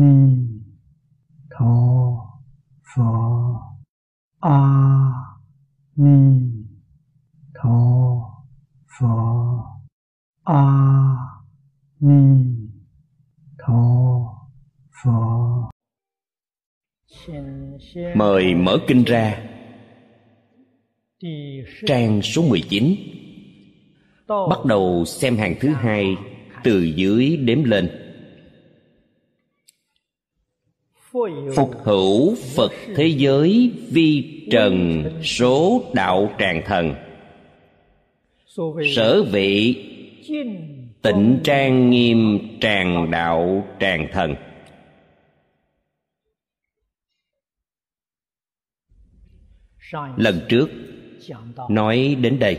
ni tho pho. A ni tho pho. A ni tho pho. Mời mở kinh ra. Trang số 19 Bắt đầu xem hàng thứ hai Từ dưới đếm lên. Phục hữu Phật thế giới Vi trần số đạo tràng thần. Sở vị Tịnh trang nghiêm tràng đạo tràng thần. Lần trước nói đến đây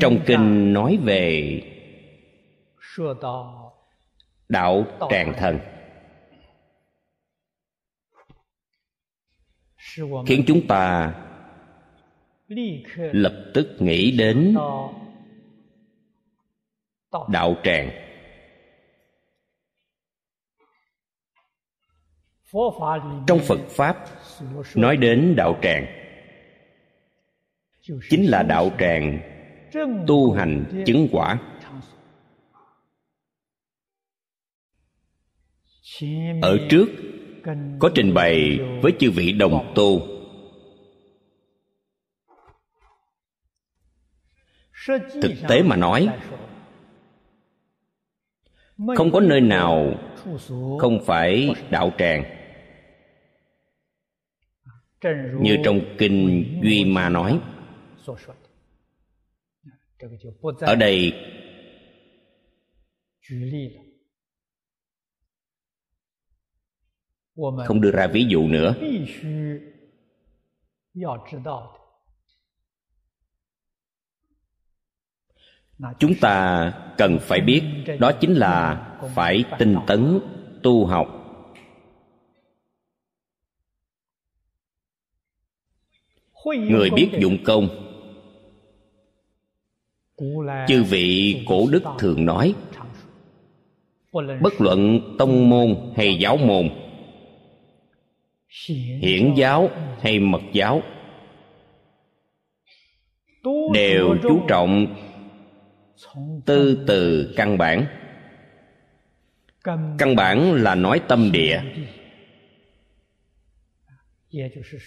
trong kinh nói về đạo tràng thần. Khiến chúng ta lập tức nghĩ đến đạo tràng. Trong phật pháp nói đến đạo tràng. Chính là đạo tràng tu hành chứng quả. ở trước có trình bày với chư vị đồng tu. Thực tế mà nói không có nơi nào không phải đạo tràng. Như trong kinh duy ma nói ở đây không đưa ra ví dụ nữa. chúng ta cần phải biết đó chính là phải tinh tấn tu học. Người biết dụng công chư vị cổ đức thường nói, bất luận tông môn hay giáo môn, hiển giáo hay mật giáo, đều chú trọng tư từ căn bản. Căn bản là nói tâm địa.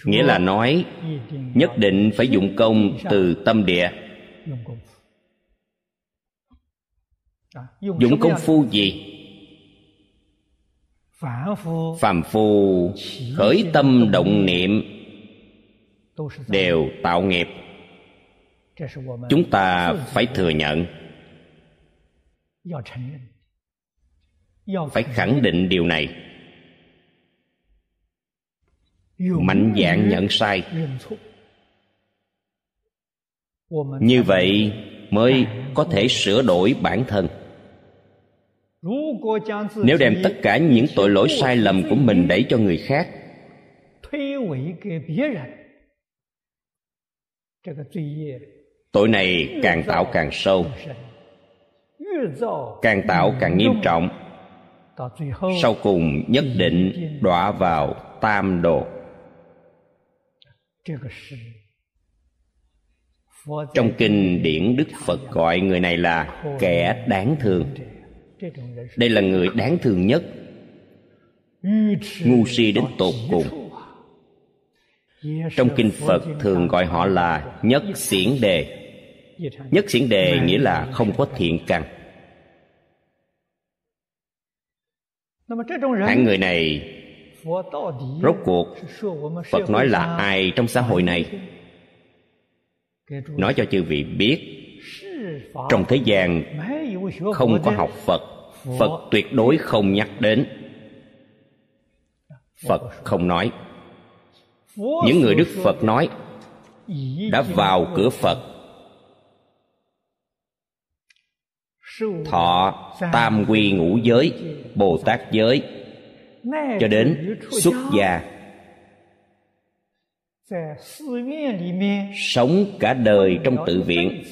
Nghĩa là nói, nhất định phải dụng công từ tâm địa dụng công phu gì? Phàm phu khởi tâm động niệm đều tạo nghiệp. Chúng ta phải thừa nhận. Phải khẳng định điều này. Mạnh dạn nhận sai. như vậy mới có thể sửa đổi bản thân. Nếu đem tất cả những tội lỗi sai lầm của mình đẩy cho người khác, tội này càng tạo càng sâu, càng tạo càng nghiêm trọng. Sau cùng nhất định đọa vào tam đồ trong kinh điển đức phật gọi người này là kẻ đáng thương. Đây là người đáng thương nhất. Ngu si đến tột cùng. Trong kinh phật thường gọi họ là nhất xiển đề. Nhất xiển đề nghĩa là không có thiện căn. Hạng người này, rốt cuộc phật nói là ai trong xã hội này? Nói cho chư vị biết, trong thế gian không có học phật phật tuyệt đối không nhắc đến. Phật không nói. Những người đức phật nói đã vào cửa phật. Thọ, tam quy ngũ giới, bồ tát giới, cho đến xuất gia sống cả đời trong tự viện.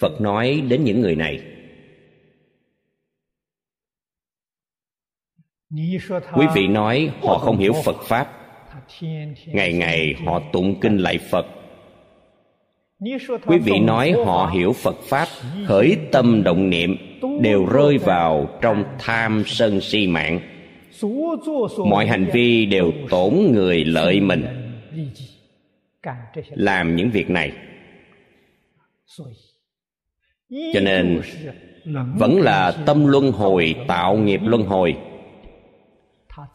Phật nói đến những người này. Quý vị nói họ không hiểu phật pháp. Ngày ngày họ tụng kinh lại phật. Quý vị nói họ hiểu phật pháp, khởi tâm động niệm đều rơi vào trong tham sân si mạng mọi hành vi đều tổn người lợi mình. Làm những việc này. Cho nên, vẫn là tâm luân hồi, tạo nghiệp luân hồi.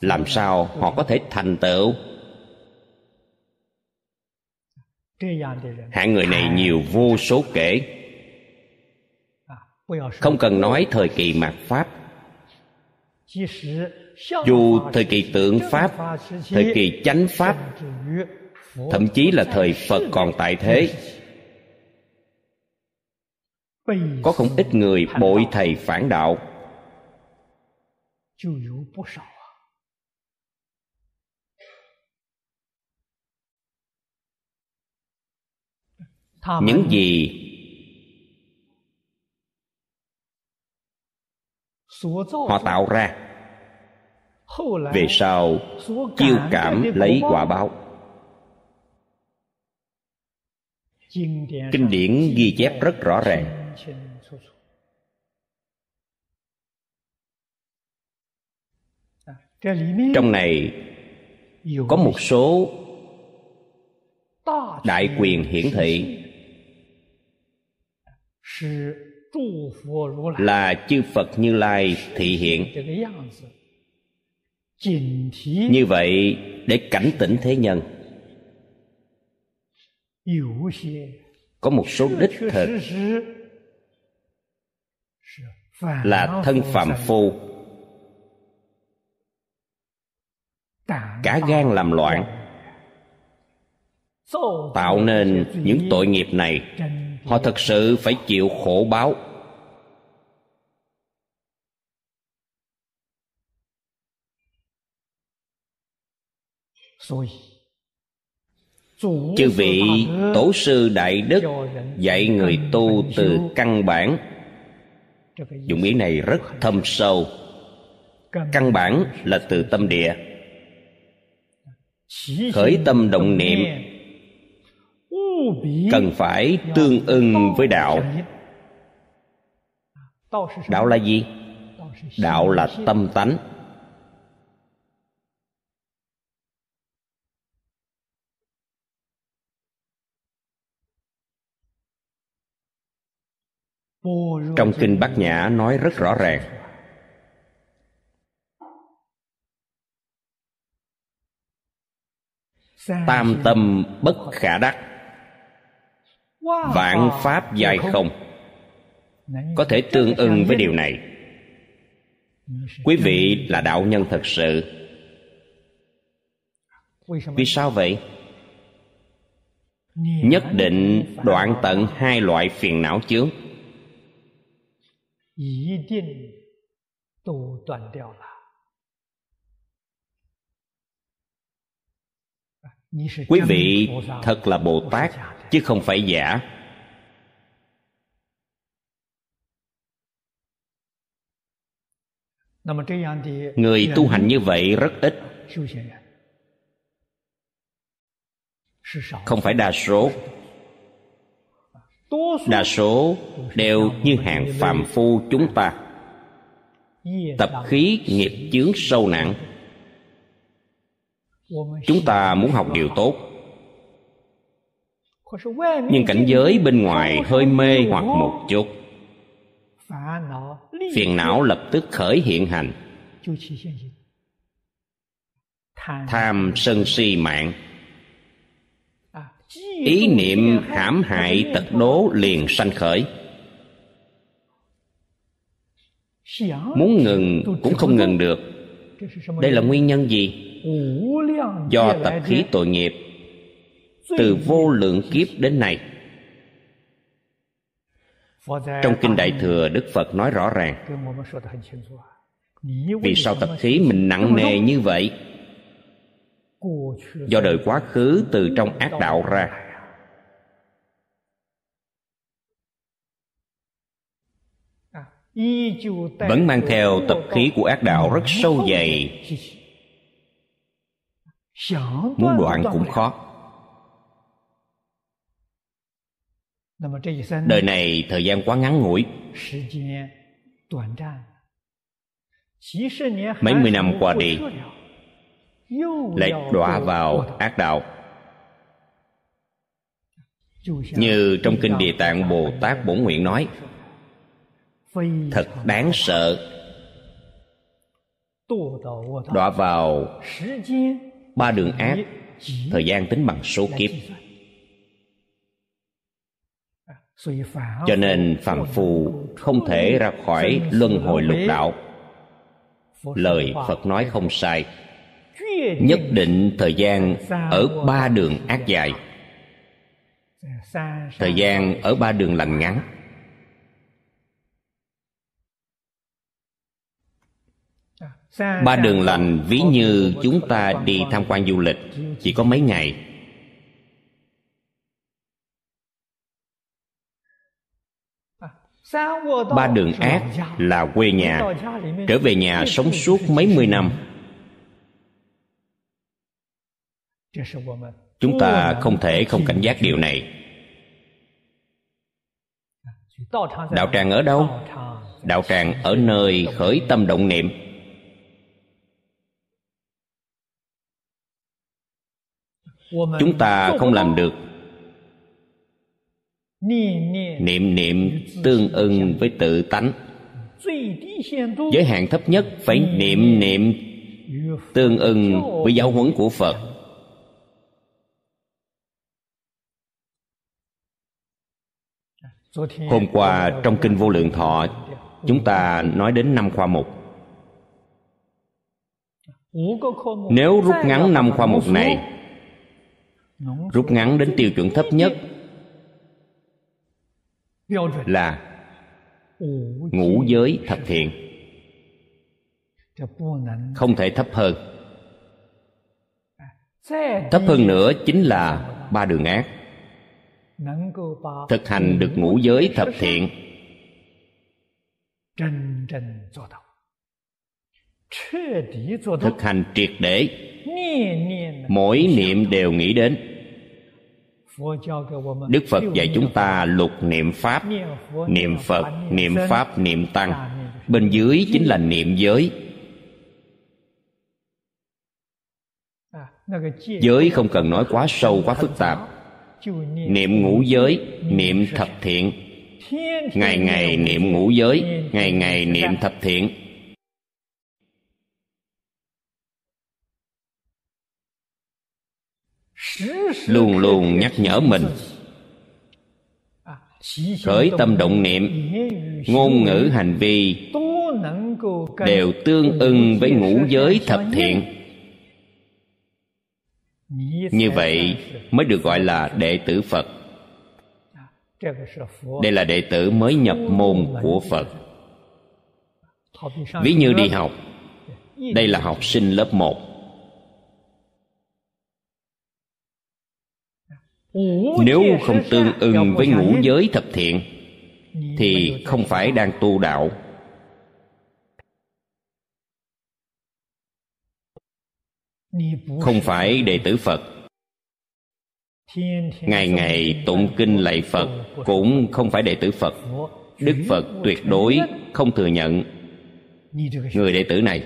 Làm sao họ có thể thành tựu? Hạng người này nhiều vô số kể. Không cần nói thời kỳ mạt pháp dù thời kỳ tượng pháp, thời kỳ chánh pháp, thậm chí là thời phật còn tại thế, có không ít người bội thầy phản đạo. Những gì họ tạo ra về sau chiêu cảm lấy quả báo kinh điển ghi chép rất rõ ràng trong này có một số đại quyền hiển thị là chư phật như lai thị hiện như vậy để cảnh tỉnh thế nhân có một số đích thực là thân phạm phu. Cả gan làm loạn tạo nên những tội nghiệp này. Họ thật sự phải chịu khổ báo chư vị tổ sư đại đức dạy người tu từ căn bản. dụng ý này rất thâm sâu. Căn bản là từ tâm địa. Khởi tâm động niệm. cần phải tương ưng với đạo. đạo là gì? Đạo là tâm tánh trong kinh bát nhã nói rất rõ ràng. tam tâm bất khả đắc. Vạn pháp dài không. Có thể tương ưng với điều này. Quý vị là đạo nhân thật sự. Vì sao vậy? Nhất định đoạn tận hai loại phiền não chướng quý vị thật là bồ tát chứ không phải giả. người tu hành như vậy rất ít. không phải đa số đa số đều như hạng phàm phu chúng ta. Tập khí nghiệp chướng sâu nặng. Chúng ta muốn học điều tốt. Nhưng cảnh giới bên ngoài hơi mê hoặc một chút. Phiền não lập tức khởi hiện hành. Tham sân si mạng ý niệm hãm hại tật đố liền sanh khởi. Muốn ngừng cũng không ngừng được. Đây là nguyên nhân gì? Do tập khí tội nghiệp. Từ vô lượng kiếp đến nay. Trong kinh đại thừa đức phật nói rõ ràng. Vì sao tập khí mình nặng nề như vậy do đời quá khứ từ trong ác đạo ra. Vẫn mang theo tập khí của ác đạo rất sâu dày. Muốn đoạn cũng khó. Đời này thời gian quá ngắn ngủi. Mấy mươi năm qua đi lại đọa vào ác đạo. Như trong kinh địa tạng bồ tát bổn nguyện nói, thật đáng sợ. Đọa vào ba đường ác, thời gian tính bằng số kiếp. Cho nên phàm phu không thể ra khỏi luân hồi lục đạo. Lời phật nói không sai nhất định thời gian ở ba đường ác dài. Thời gian ở ba đường lành ngắn. Ba đường lành ví như chúng ta đi tham quan du lịch chỉ có mấy ngày. Ba đường ác là quê nhà, trở về nhà sống suốt mấy mươi năm. Chúng ta không thể không cảnh giác điều này. đạo tràng ở đâu? đạo tràng ở nơi khởi tâm động niệm. Chúng ta không làm được. niệm niệm tương ưng với tự tánh. giới hạn thấp nhất phải niệm niệm tương ưng với giáo huấn của phật hôm qua trong kinh vô lượng thọ, chúng ta nói đến năm khoa mục. Nếu rút ngắn năm khoa mục này, rút ngắn đến tiêu chuẩn thấp nhất là ngũ giới thập thiện. Không thể thấp hơn. Thấp hơn nữa chính là ba đường ác thực hành được ngũ giới thập thiện. Thực hành triệt để. Mỗi niệm đều nghĩ đến. Đức phật dạy chúng ta lục niệm pháp niệm phật niệm pháp niệm tăng. Bên dưới chính là niệm giới. Giới không cần nói quá sâu quá phức tạp niệm ngũ giới, niệm thập thiện. Ngày ngày niệm ngũ giới, ngày ngày niệm thập thiện. Luôn luôn nhắc nhở mình. Khởi tâm động niệm, ngôn ngữ hành vi đều tương ưng với ngũ giới thập thiện như vậy mới được gọi là đệ tử phật. Đây là đệ tử mới nhập môn của phật. Ví như đi học đây là học sinh lớp một. Nếu không tương ưng với ngũ giới thập thiện thì không phải đang tu đạo không phải đệ tử phật. ngày ngày tụng kinh lạy phật cũng không phải đệ tử phật. đức phật tuyệt đối không thừa nhận người đệ tử này.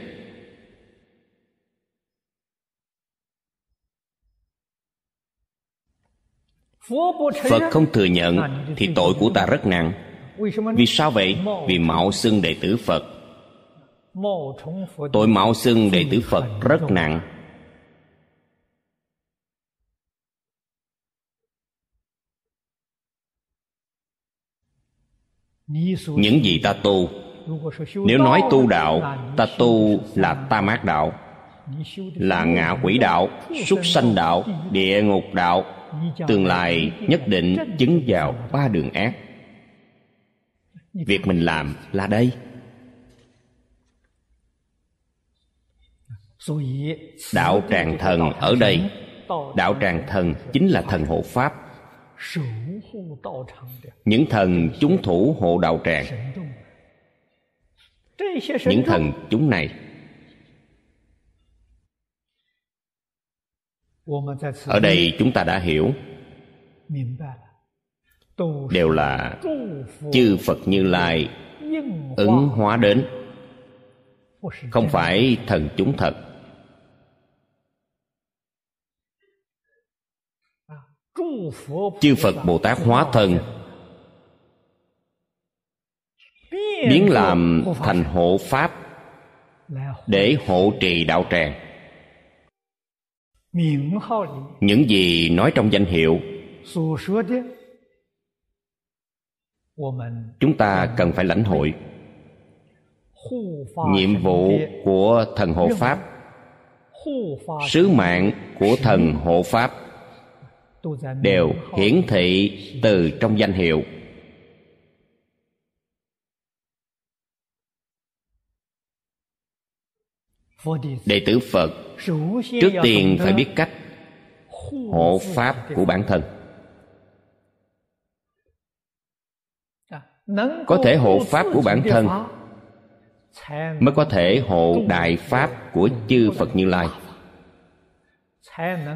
Phật không thừa nhận thì tội của ta rất nặng. vì sao vậy? vì mạo xưng đệ tử phật. tội mạo xưng đệ tử phật rất nặng những gì ta tu, nếu nói tu đạo, ta tu là ta mát đạo, là ngạ quỷ đạo, súc sanh đạo, địa ngục đạo. Tương lai nhất định chứng vào ba đường ác. Việc mình làm là đây. Đạo tràng thần ở đây. Đạo tràng thần chính là thần hộ pháp những thần chúng thủ hộ đạo tràng. những thần chúng này. ở đây chúng ta đã hiểu. đều là chư phật như lai ứng hóa đến. không phải thần chúng thật chư phật bồ tát hóa thân, biến làm thành hộ pháp để hộ trì đạo tràng. Những gì nói trong danh hiệu, chúng ta cần phải lãnh hội. Nhiệm vụ của thần hộ pháp, sứ mạng của thần hộ pháp đều hiển thị từ trong danh hiệu. Đệ tử phật trước tiên phải biết cách hộ pháp của bản thân. Có thể hộ pháp của bản thân mới có thể hộ đại pháp của chư phật như lai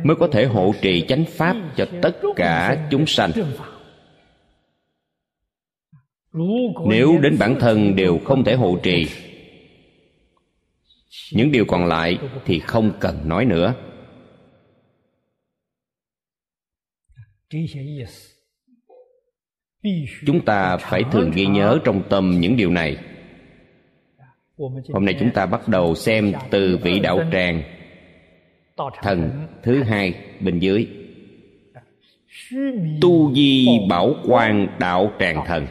mới có thể hộ trì chánh pháp cho tất cả chúng sanh. nếu đến bản thân đều không thể hộ trì những điều còn lại thì không cần nói nữa. Chúng ta phải thường ghi nhớ trong tâm những điều này. Hôm nay chúng ta bắt đầu xem từ vị đạo tràng thần thứ hai bên dưới. Tu di bảo quan đạo tràng thần.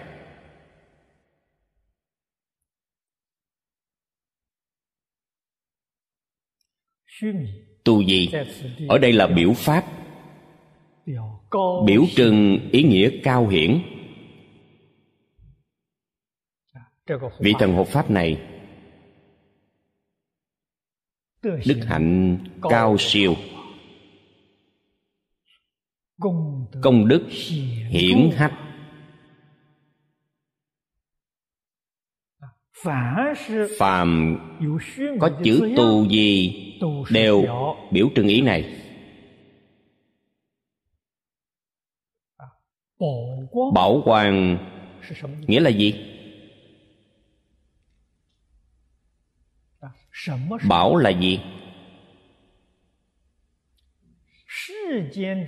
Tu di, ở đây là biểu pháp, biểu trưng ý nghĩa cao hiển. Vị thần hộ pháp này đức hạnh cao siêu. Công đức hiển hách. phàm có chữ tu gì đều biểu trưng ý này. Bảo quang nghĩa là gì bảo là gì?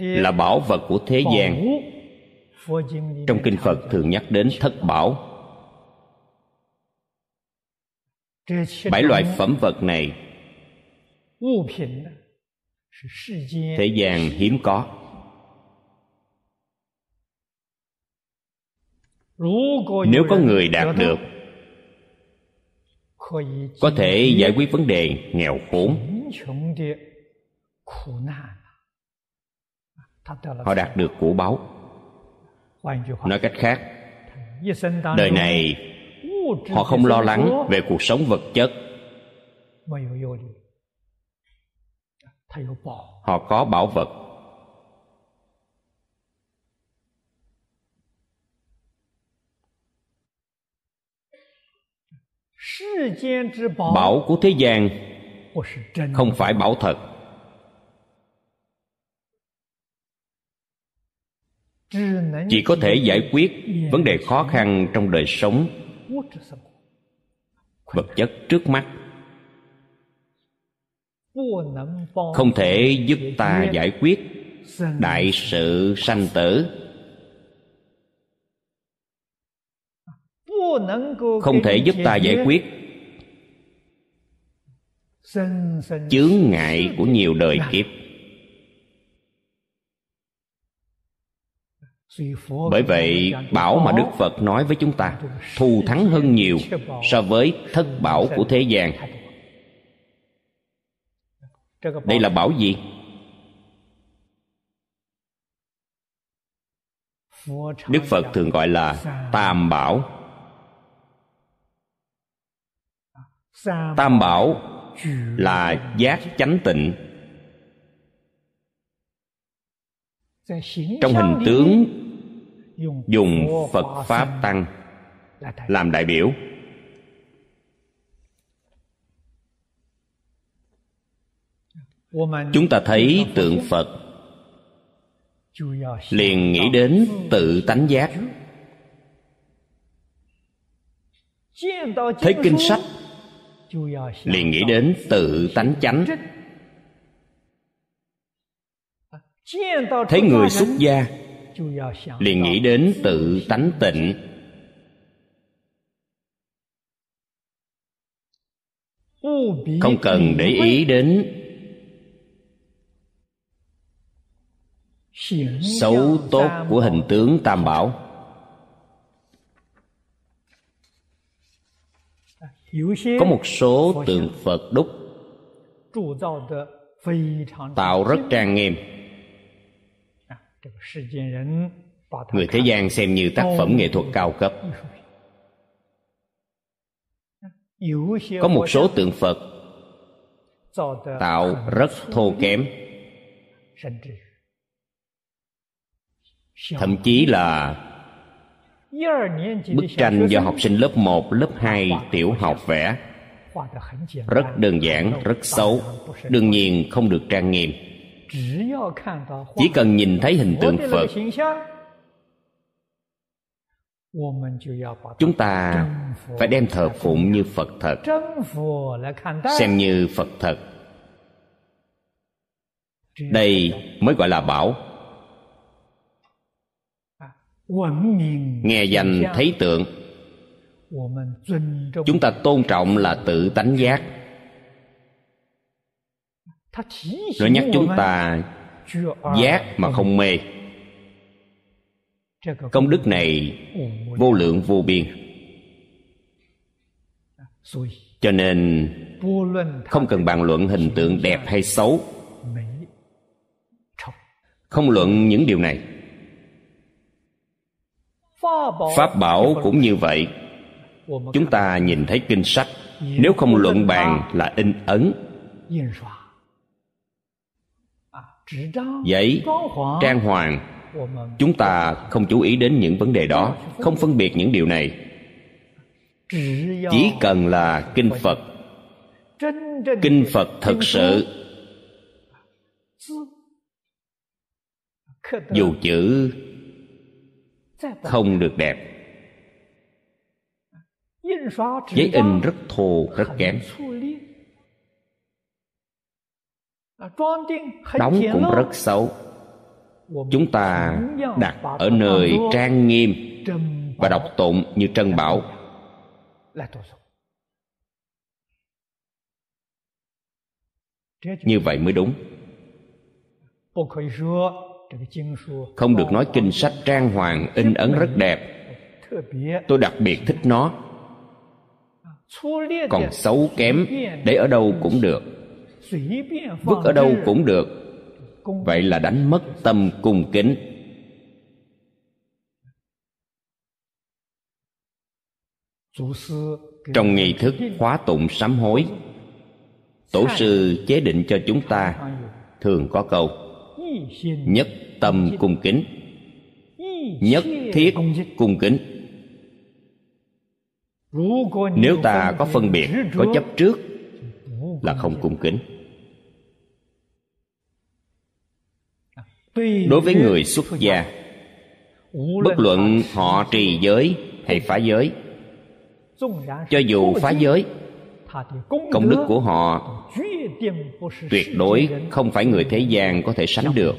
là bảo vật của thế gian. trong kinh phật thường nhắc đến thất bảo. Bảy loại phẩm vật này thế gian hiếm có. nếu có người đạt được có thể giải quyết vấn đề nghèo khốn. Họ đạt được của báu nói cách khác đời này họ không lo lắng về cuộc sống vật chất. Họ có bảo vật bảo của thế gian không phải bảo thật. Chỉ có thể giải quyết vấn đề khó khăn trong đời sống vật chất trước mắt. Không thể giúp ta giải quyết đại sự sanh tử không thể giúp ta giải quyết. Chướng ngại của nhiều đời kiếp. Bởi vậy, bảo mà đức phật nói với chúng ta, thù thắng hơn nhiều so với thất bảo của thế gian. Đây là bảo gì? Đức phật thường gọi là tam bảo. Tam bảo là giác chánh tịnh. Trong hình tướng, dùng phật pháp tăng làm đại biểu. Chúng ta thấy tượng phật liền nghĩ đến tự tánh giác. Thấy kinh sách liền nghĩ đến tự tánh chánh. Thấy người xuất gia, liền nghĩ đến tự tánh tịnh. Không cần để ý đến xấu tốt của hình tướng tam bảo. Có một số tượng phật đúc tạo rất trang nghiêm. người thế gian xem như tác phẩm nghệ thuật cao cấp. có một số tượng phật tạo rất thô kém。thậm chí là bức tranh do học sinh lớp 1, lớp 2 tiểu học vẽ. Rất đơn giản, rất xấu đương nhiên không được trang nghiêm. Chỉ cần nhìn thấy hình tượng phật chúng ta phải đem thờ phụng như phật thật xem như phật thật. Đây mới gọi là bảo nghe danh thấy tượng. Chúng ta tôn trọng là tự tánh giác. Nó nhắc chúng ta giác mà không mê. Công đức này vô lượng vô biên. Cho nên không cần bàn luận hình tượng đẹp hay xấu. Không luận những điều này pháp bảo cũng như vậy. Chúng ta nhìn thấy kinh sách. Nếu không luận bàn là in ấn. Giấy trang hoàng, chúng ta không chú ý đến những vấn đề đó, không phân biệt những điều này. Chỉ cần là kinh phật. Kinh phật thật sự. Dù chữ không được đẹp. Giấy in rất thô, rất kém. Đóng cũng rất xấu. Chúng ta đặt ở nơi trang nghiêm và đọc tụng như trân bảo. Như vậy mới đúng không được nói kinh sách trang hoàng, in ấn rất đẹp. Tôi đặc biệt thích nó. Còn xấu kém, để ở đâu cũng được. Vứt ở đâu cũng được. Vậy là đánh mất tâm cung kính. Trong nghi thức khóa tụng sám hối, tổ sư chế định cho chúng ta, thường có câu nhất tâm cung kính. Nhất thiết cung kính. Nếu ta có phân biệt, có chấp trước, là không cung kính. Đối với người xuất gia, bất luận họ trì giới hay phá giới, cho dù phá giới công đức của họ tuyệt đối không phải người thế gian có thể sánh được.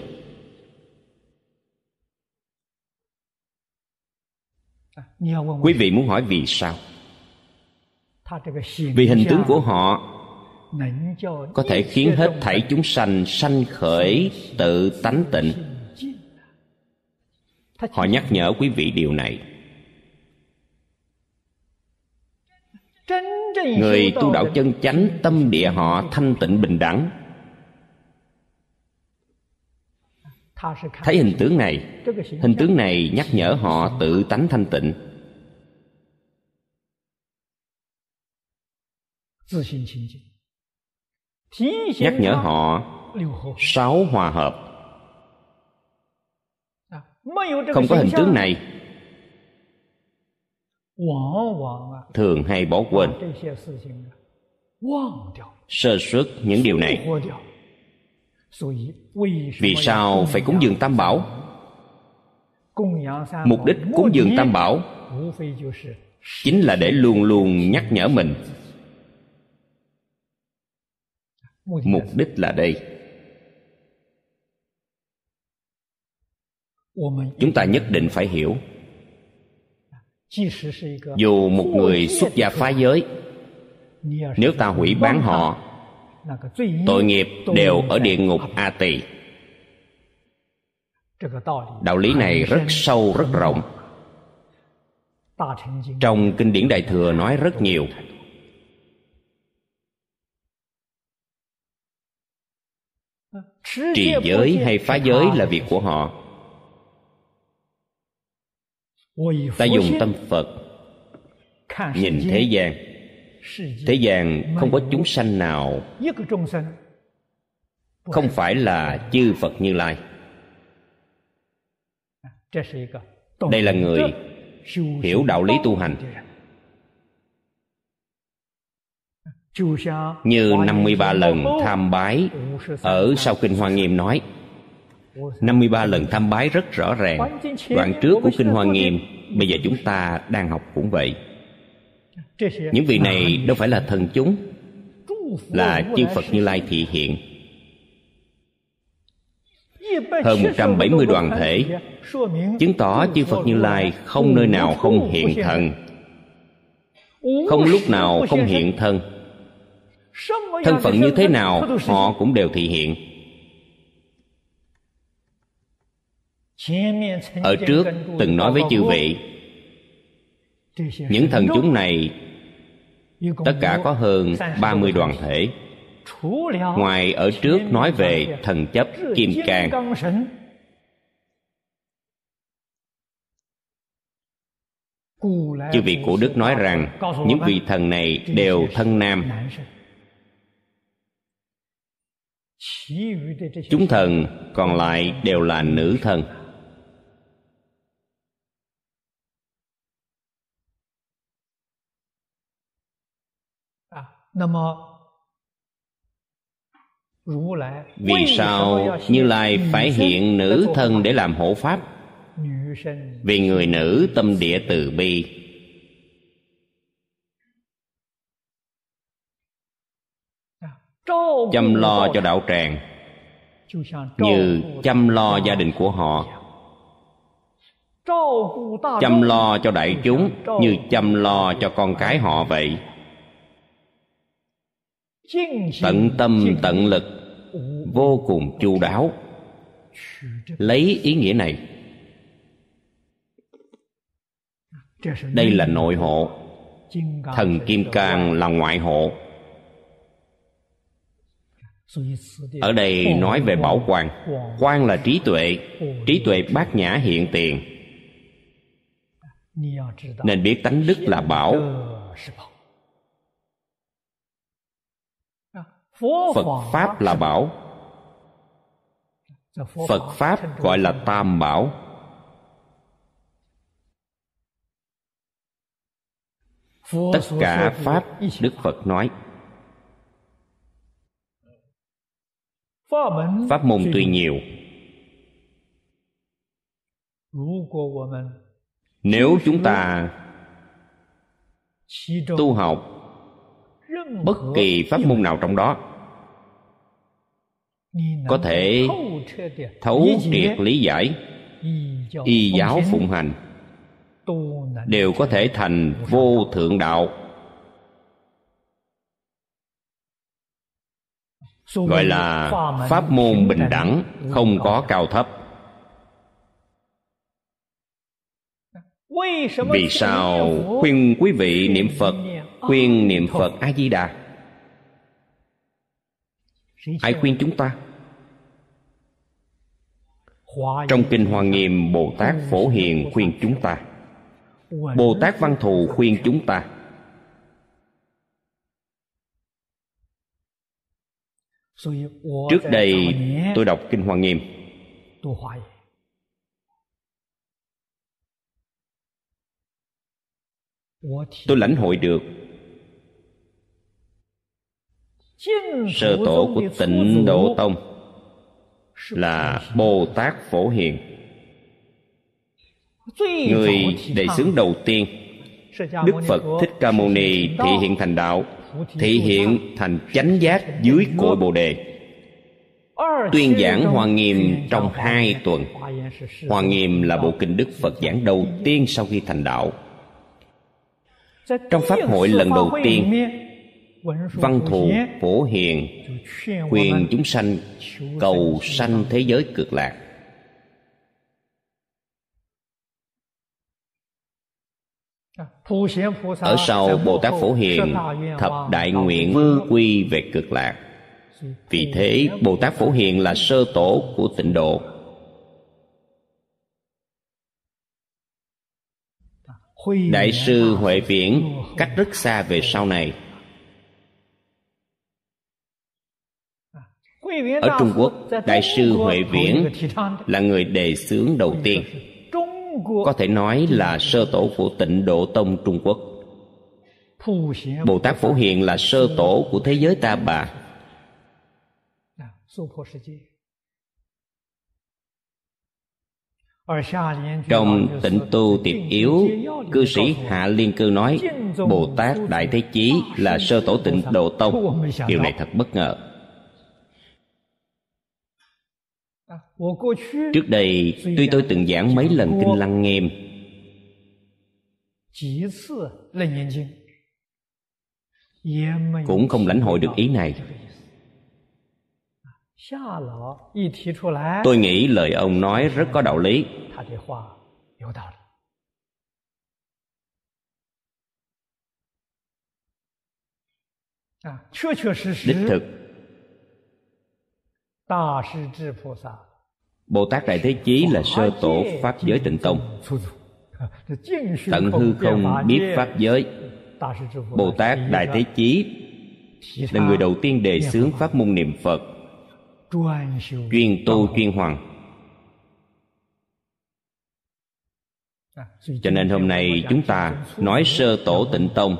Quý vị muốn hỏi vì sao? Vì hình tướng của họ có thể khiến hết thảy chúng sanh sanh khởi tự tánh tịnh. họ nhắc nhở quý vị điều này người tu đạo chân chánh tâm địa họ thanh tịnh bình đẳng. Thấy hình tướng này hình tướng này nhắc nhở họ tự tánh thanh tịnh. Nhắc nhở họ sáu hòa hợp. Không có hình tướng này thường hay bỏ quên. Sơ suất những điều này. Vì sao phải cúng dường tam bảo? Mục đích cúng dường tam bảo chính là để luôn luôn nhắc nhở mình. Mục đích là đây. Chúng ta nhất định phải hiểu dù một người xuất gia phá giới nếu ta hủy bán họ tội nghiệp đều ở địa ngục a tỳ。đạo lý này rất sâu rất rộng。trong kinh điển đại thừa nói rất nhiều。trì giới hay phá giới là việc của họ ta dùng tâm phật nhìn thế gian. Thế gian không có chúng sanh nào không phải là chư phật như lai. Đây là người hiểu đạo lý tu hành. như 53 lần tham bái ở sau kinh Hoa Nghiêm nói 53 lần tham bái rất rõ ràng. Đoạn trước của Kinh Hoa Nghiêm, Bây giờ chúng ta đang học cũng vậy. Những vị này đâu phải là thần chúng, Là chư Phật Như Lai thị hiện. Hơn 170 đoàn thể Chứng tỏ chư Phật Như Lai không nơi nào không hiện thần. Không lúc nào không hiện thân. Thân phận như thế nào, Họ cũng đều thị hiện. Ở trước từng nói với chư vị những thần chúng này tất cả có hơn 30 đoàn thể. Ngoài ở trước nói về thần chấp kim cang. Chư vị cổ đức nói rằng những vị thần này đều thân nam. Chúng thần còn lại đều là nữ thần vì sao như lai phải hiện nữ thân để làm hộ pháp? Vì người nữ tâm địa từ bi. Chăm lo cho đạo tràng. Như chăm lo gia đình của họ. Chăm lo cho đại chúng như chăm lo cho con cái họ vậy tận tâm tận lực vô cùng chu đáo. Lấy ý nghĩa này. Đây là nội hộ. Thần kim cang là ngoại hộ. Ở đây nói về bảo quan. Quan là trí tuệ. Trí tuệ bát nhã hiện tiền. Nên biết tánh đức là bảo phật pháp là bảo. Phật pháp gọi là tam bảo. Tất cả pháp đức phật nói. Pháp môn tuy nhiều. Nếu chúng ta tu học bất kỳ pháp môn nào trong đó có thể thấu triệt lý giải, y giáo phụng hành, đều có thể thành vô thượng đạo. Gọi là pháp môn bình đẳng, không có cao thấp. Vì sao khuyên quý vị niệm phật khuyên niệm phật a di đà ai khuyên chúng ta. Trong kinh hoa nghiêm, bồ tát phổ hiền khuyên chúng ta. Bồ tát văn thù khuyên chúng ta. Trước đây, tôi đọc kinh hoa nghiêm. Tôi lãnh hội được sơ tổ của tịnh độ tông là bồ tát phổ hiền. Người đệ xướng đầu tiên đức phật thích ca mâu ni thị hiện thành đạo thị hiện thành chánh giác dưới cội bồ đề. Tuyên giảng hoa nghiêm trong hai tuần. Hoa nghiêm là bộ kinh đức phật giảng đầu tiên sau khi thành đạo. Trong pháp hội lần đầu tiên văn thù phổ hiền khuyên chúng sanh cầu sanh thế giới cực lạc. Ở sau bồ tát phổ hiền thập đại nguyện quy về cực lạc. Vì thế bồ tát phổ hiền là sơ tổ của tịnh độ. Đại sư huệ viễn cách rất xa về sau này ở trung quốc, đại sư huệ viễn là người đề xướng đầu tiên. Có thể nói là sơ tổ của tịnh độ tông trung quốc. Bồ tát phổ hiền là sơ tổ của thế giới ta bà. Trong tịnh tu tiệp yếu, cư sĩ hạ liên cư nói, bồ tát đại thế chí là sơ tổ tịnh độ tông. Điều này thật bất ngờ. Trước đây tuy tôi từng giảng mấy lần kinh lăng nghiêm cũng không lãnh hội được ý này。tôi nghĩ lời ông nói rất có đạo lý。đích thực bồ tát đại thế chí là sơ tổ pháp giới tịnh tông. Tận hư không biết pháp giới, bồ tát đại thế chí là người đầu tiên đề xướng pháp môn niệm phật, chuyên tu chuyên hoàng cho nên hôm nay chúng ta nói sơ tổ tịnh tông.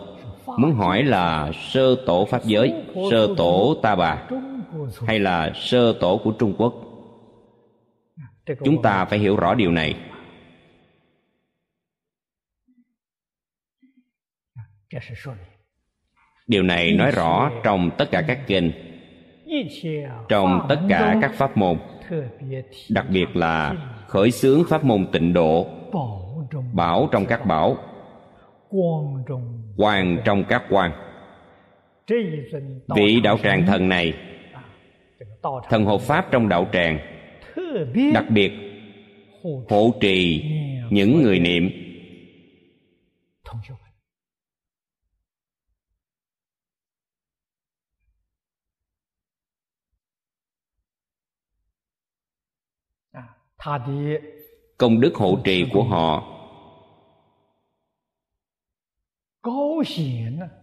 Muốn hỏi là sơ tổ pháp giới, sơ tổ ta bà hay là sơ tổ của trung quốc? Chúng ta phải hiểu rõ điều này. Điều này nói rõ trong tất cả các kinh, trong tất cả các pháp môn, đặc biệt là khởi xướng pháp môn tịnh độ, bảo trong các bảo quan trong các quan vị đạo tràng thần này, thần hộ pháp trong đạo tràng đặc biệt hộ trì những người niệm. Công đức hộ trì của họ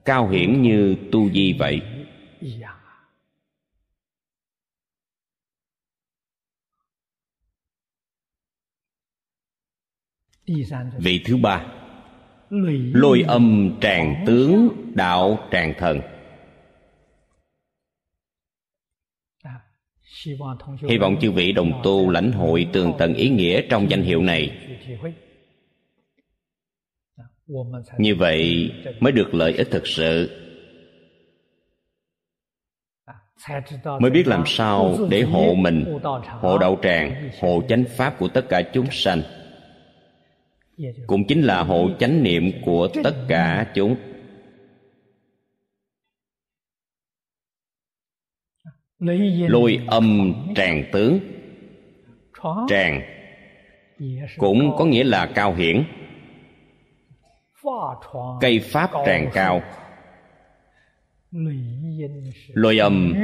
cao hiển như tu di vậy vị thứ ba. Lôi âm tràng tướng đạo tràng thần. Hy vọng chư vị đồng tu lãnh hội tường tận ý nghĩa trong danh hiệu này. Như vậy mới được lợi ích thực sự. Mới biết làm sao để hộ mình hộ đạo tràng hộ chánh pháp của tất cả chúng sanh cũng chính là hộ chánh niệm của tất cả chúng. Lôi âm tràng tướng. Tràng cũng có nghĩa là cao hiển. Cây pháp tràng cao. Lôi âm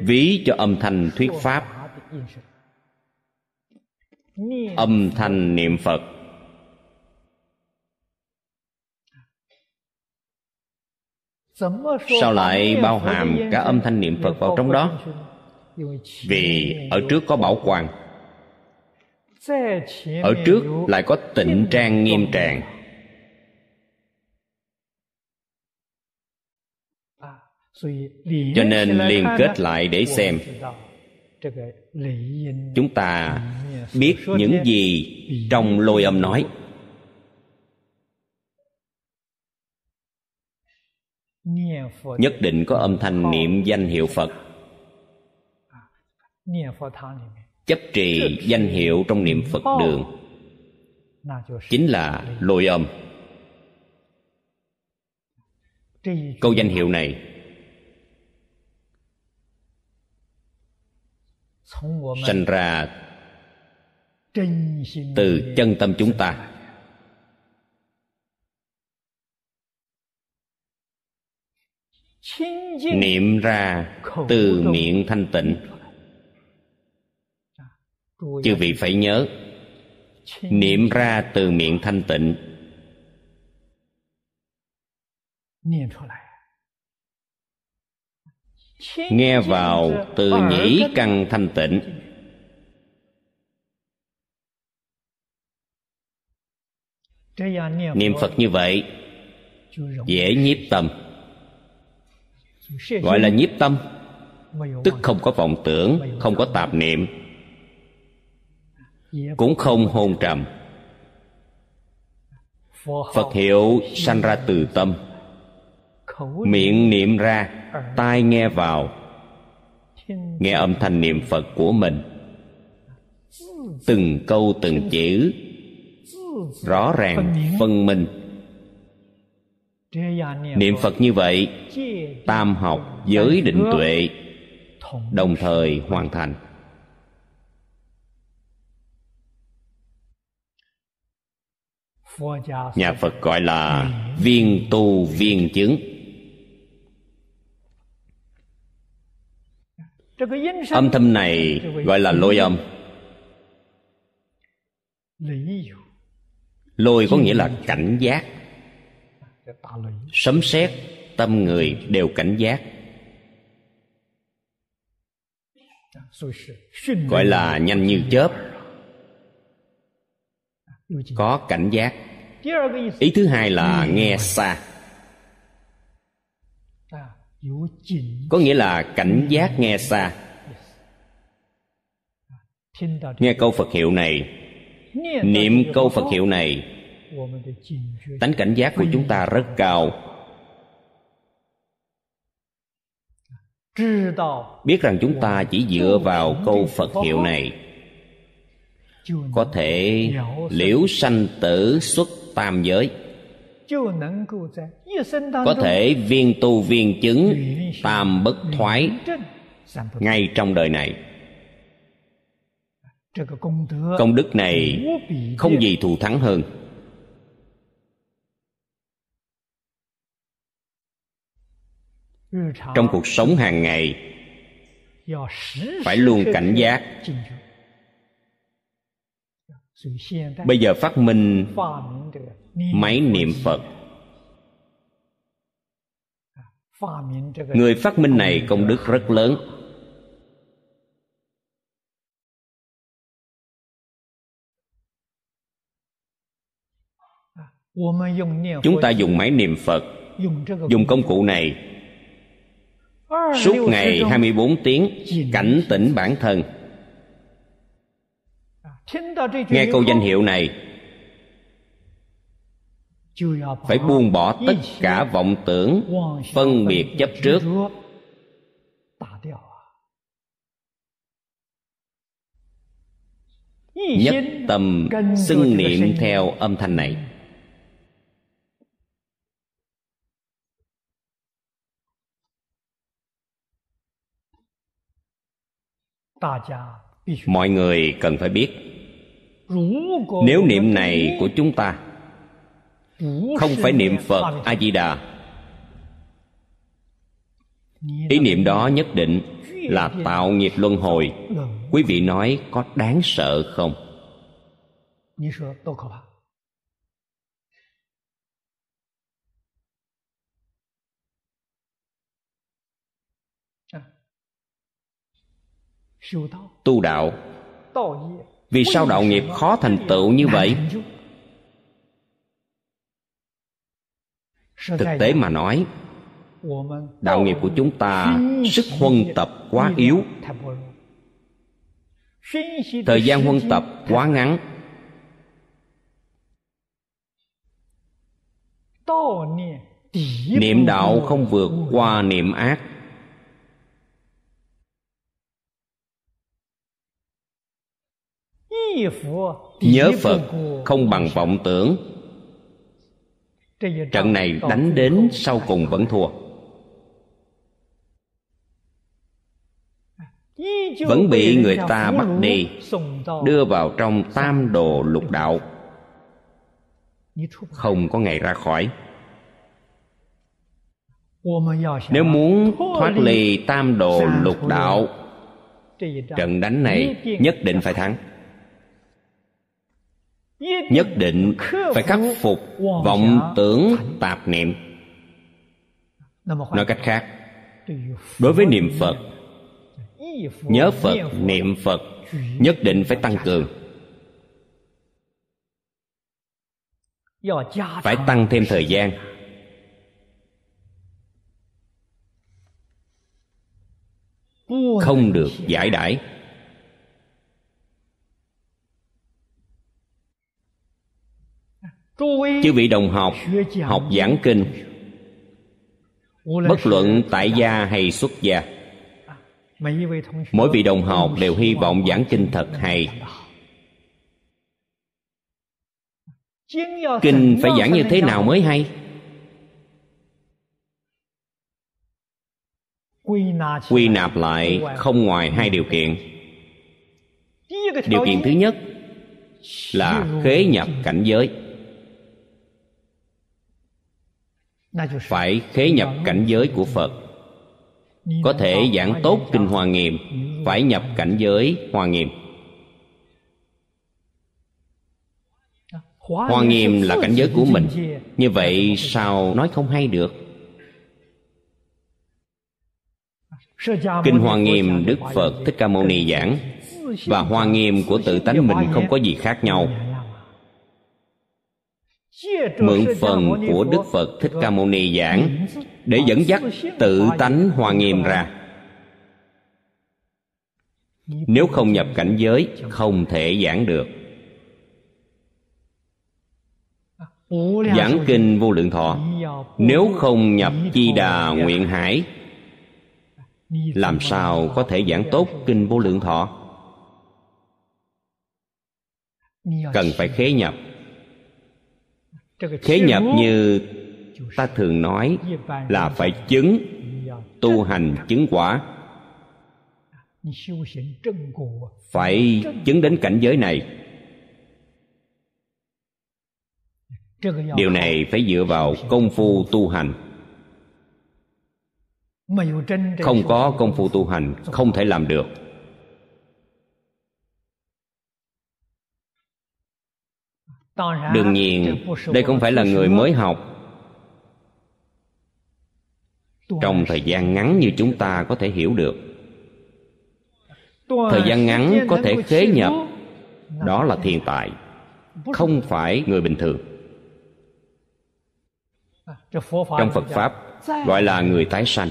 ví cho âm thanh thuyết pháp. Âm thanh niệm phật. Sao lại bao hàm cả âm thanh niệm phật vào trong đó? Vì ở trước có bảo quan ở trước lại có tịnh trang nghiêm tràng. Cho nên liên kết lại để xem. Chúng ta biết những gì trong lôi âm nói. Nhất định có âm thanh niệm danh hiệu phật. Chấp trì danh hiệu trong niệm phật đường. Chính là lôi âm. Câu danh hiệu này sanh ra từ chân tâm chúng ta niệm ra từ miệng thanh tịnh. chư vị phải nhớ niệm ra từ miệng thanh tịnh. nghe vào từ nhĩ căn thanh tịnh. niệm phật như vậy dễ nhiếp tâm gọi là nhiếp tâm. Tức không có vọng tưởng, không có tạp niệm. Cũng không hôn trầm. Phật hiệu sanh ra từ tâm. Miệng niệm ra, tai nghe vào. Nghe âm thanh niệm phật của mình. Từng câu từng chữ. Rõ ràng phân minh niệm phật như vậy tam học giới định tuệ đồng thời hoàn thành. Nhà phật gọi là viên tu viên chứng. Âm thanh này gọi là lôi âm. Lôi có nghĩa là cảnh giác sấm sét, tâm người đều cảnh giác. Gọi là nhanh như chớp. Có cảnh giác. Ý thứ hai là nghe xa. Có nghĩa là cảnh giác nghe xa. Nghe câu phật hiệu này, niệm câu phật hiệu này tánh cảnh giác của chúng ta rất cao. Biết rằng chúng ta chỉ dựa vào câu phật hiệu này. Có thể liễu sanh tử xuất tam giới. Có thể viên tu viên chứng tam bất thoái ngay trong đời này. Công đức này không gì thù thắng hơn. Trong cuộc sống hàng ngày phải luôn cảnh giác. bây giờ phát minh máy niệm phật. người phát minh này công đức rất lớn. Chúng ta dùng máy niệm phật dùng công cụ này suốt ngày 24 tiếng cảnh tỉnh bản thân. Nghe câu danh hiệu này phải buông bỏ tất cả vọng tưởng phân biệt chấp trước. Nhất tâm xưng niệm theo âm thanh này mọi người cần phải biết nếu niệm này của chúng ta không phải niệm phật a di đà ý niệm đó nhất định là tạo nghiệp luân hồi. Quý vị nói có đáng sợ không tu đạo. Vì sao đạo nghiệp khó thành tựu như vậy? Thực tế mà nói, đạo nghiệp của chúng ta sức huân tập quá yếu. Thời gian huân tập quá ngắn. Niệm đạo không vượt qua niệm ác. Nhớ phật không bằng vọng tưởng. Trận này đánh đến sau cùng vẫn thua. Vẫn bị người ta bắt đi, đưa vào trong tam đồ lục đạo. Không có ngày ra khỏi. Nếu muốn thoát ly tam đồ lục đạo, trận đánh này nhất định phải thắng nhất định phải khắc phục vọng tưởng tạp niệm. Nói cách khác, đối với niệm phật, nhớ phật, niệm phật nhất định phải tăng cường. Phải tăng thêm thời gian. Không được giải đãi. Chư vị đồng học học giảng kinh. Bất luận tại gia hay xuất gia, mỗi vị đồng học đều hy vọng giảng kinh thật hay. Kinh phải giảng như thế nào mới hay? Quy nạp lại không ngoài hai điều kiện. Điều kiện thứ nhất là khế nhập cảnh giới. Phải khế nhập cảnh giới của phật. Có thể giảng tốt kinh hoa nghiêm phải nhập cảnh giới hoa nghiêm. Hoa nghiêm là cảnh giới của mình. như vậy sao nói không hay được? Kinh hoa nghiêm đức phật thích ca mâu ni giảng và hoa nghiêm của tự tánh mình không có gì khác nhau mượn phần của đức phật thích ca mâu ni giảng để dẫn dắt tự tánh hoa nghiêm ra. Nếu không nhập cảnh giới không thể giảng được. Giảng kinh vô lượng thọ nếu không nhập chi đà nguyện hải làm sao có thể giảng tốt kinh vô lượng thọ? Cần phải khế nhập khế nhập như ta thường nói là phải chứng tu hành chứng quả. Phải chứng đến cảnh giới này. Điều này phải dựa vào công phu tu hành. Không có công phu tu hành không thể làm được đương nhiên, đây không phải là người mới học. Trong thời gian ngắn như chúng ta có thể hiểu được. Thời gian ngắn có thể khế nhập. Đó là thiên tài, không phải người bình thường. Trong phật pháp, gọi là người tái sanh.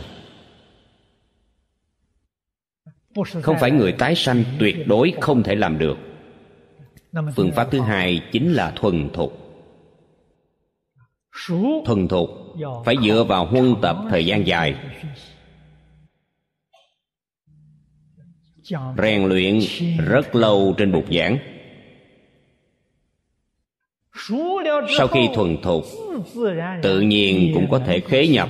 Không phải người tái sanh tuyệt đối không thể làm được phương pháp thứ hai chính là thuần thục. Thuần thục phải dựa vào huân tập thời gian dài. rèn luyện rất lâu trên bục giảng. Sau khi thuần thục tự nhiên cũng có thể khế nhập.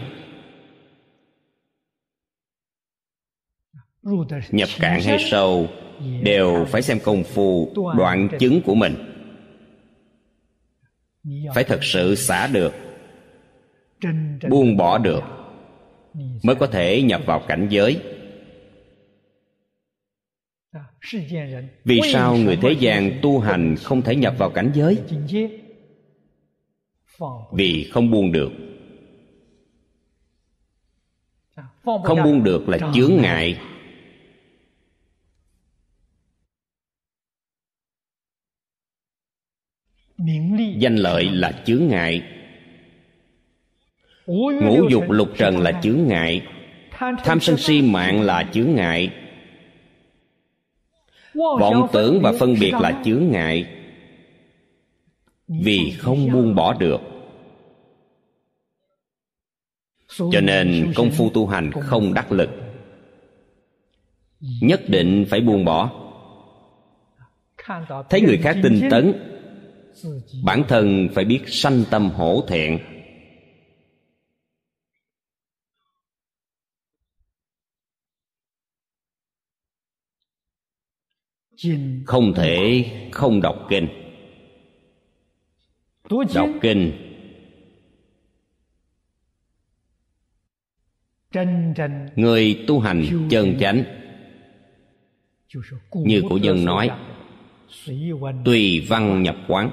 Nhập cạn hay sâu đều phải xem công phu, đoạn chứng của mình. Phải thật sự xả được, buông bỏ được, mới có thể nhập vào cảnh giới. Vì sao người thế gian tu hành không thể nhập vào cảnh giới? Vì không buông được. Không buông được là chướng ngại. Danh lợi là chướng ngại. Ngũ dục lục trần là chướng ngại. Tham sân si mạng là chướng ngại. Vọng tưởng và phân biệt là chướng ngại. Vì không buông bỏ được. Cho nên công phu tu hành không đắc lực. Nhất định phải buông bỏ. Thấy người khác tinh tấn bản thân phải biết sanh tâm hổ thẹn. Không thể không đọc kinh. Đọc kinh. Người tu hành chân chánh, như cổ nhân nói tùy văn nhập quán.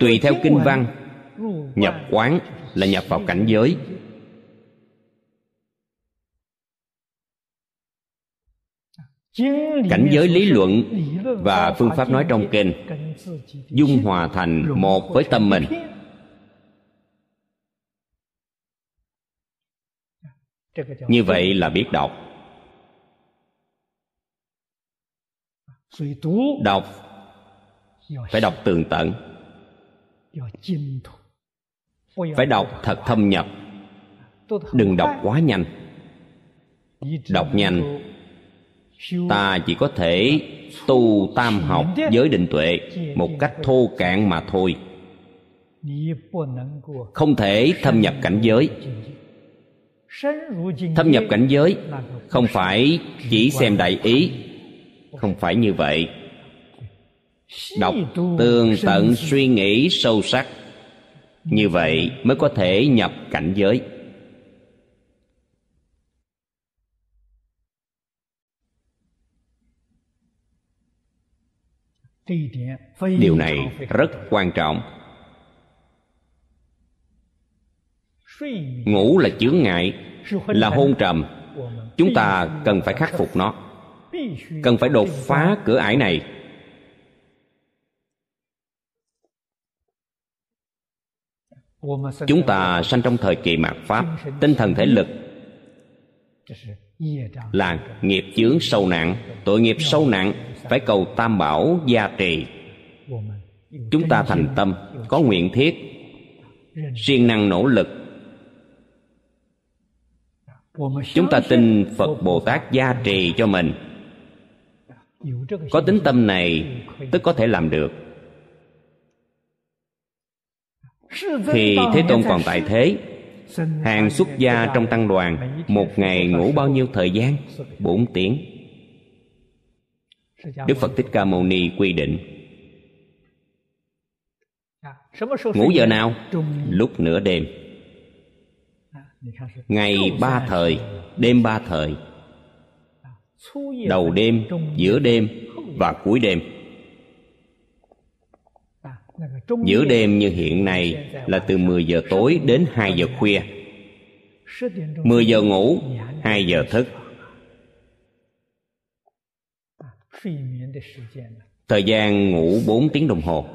Tùy theo kinh văn nhập quán là nhập vào cảnh giới. Cảnh giới lý luận và phương pháp nói trong kinh dung hòa thành một với tâm mình. như vậy là biết đọc đọc. Phải đọc tường tận. Phải đọc thật thâm nhập. đừng đọc quá nhanh. Đọc nhanh. ta chỉ có thể tu tam học giới định tuệ một cách thô cạn mà thôi. Không thể thâm nhập cảnh giới. thâm nhập cảnh giới không phải chỉ xem đại ý không phải như vậy. Đọc tường tận suy nghĩ sâu sắc. Như vậy mới có thể nhập cảnh giới. Điều này rất quan trọng. Ngủ là chướng ngại là hôn trầm. chúng ta cần phải khắc phục nó cần phải đột phá cửa ải này. Chúng ta sanh trong thời kỳ mạt pháp, tinh thần thể lực là nghiệp chướng sâu nặng. Tội nghiệp sâu nặng phải cầu tam bảo gia trì. Chúng ta thành tâm, có nguyện thiết, siêng năng nỗ lực. Chúng ta tin phật bồ tát gia trì cho mình có tính tâm này, tức có thể làm được. Thì thế tôn còn tại thế, hàng xuất gia trong tăng đoàn một ngày ngủ bao nhiêu thời gian? Bốn tiếng. Đức phật thích ca mâu ni quy định, ngủ giờ nào? Lúc nửa đêm. Ngày ba thời, đêm ba thời đầu đêm, giữa đêm và cuối đêm. Giữa đêm như hiện nay là từ 10 giờ tối đến 2 giờ khuya. 10 giờ ngủ 2 giờ thức. Thời gian ngủ 4 tiếng đồng hồ.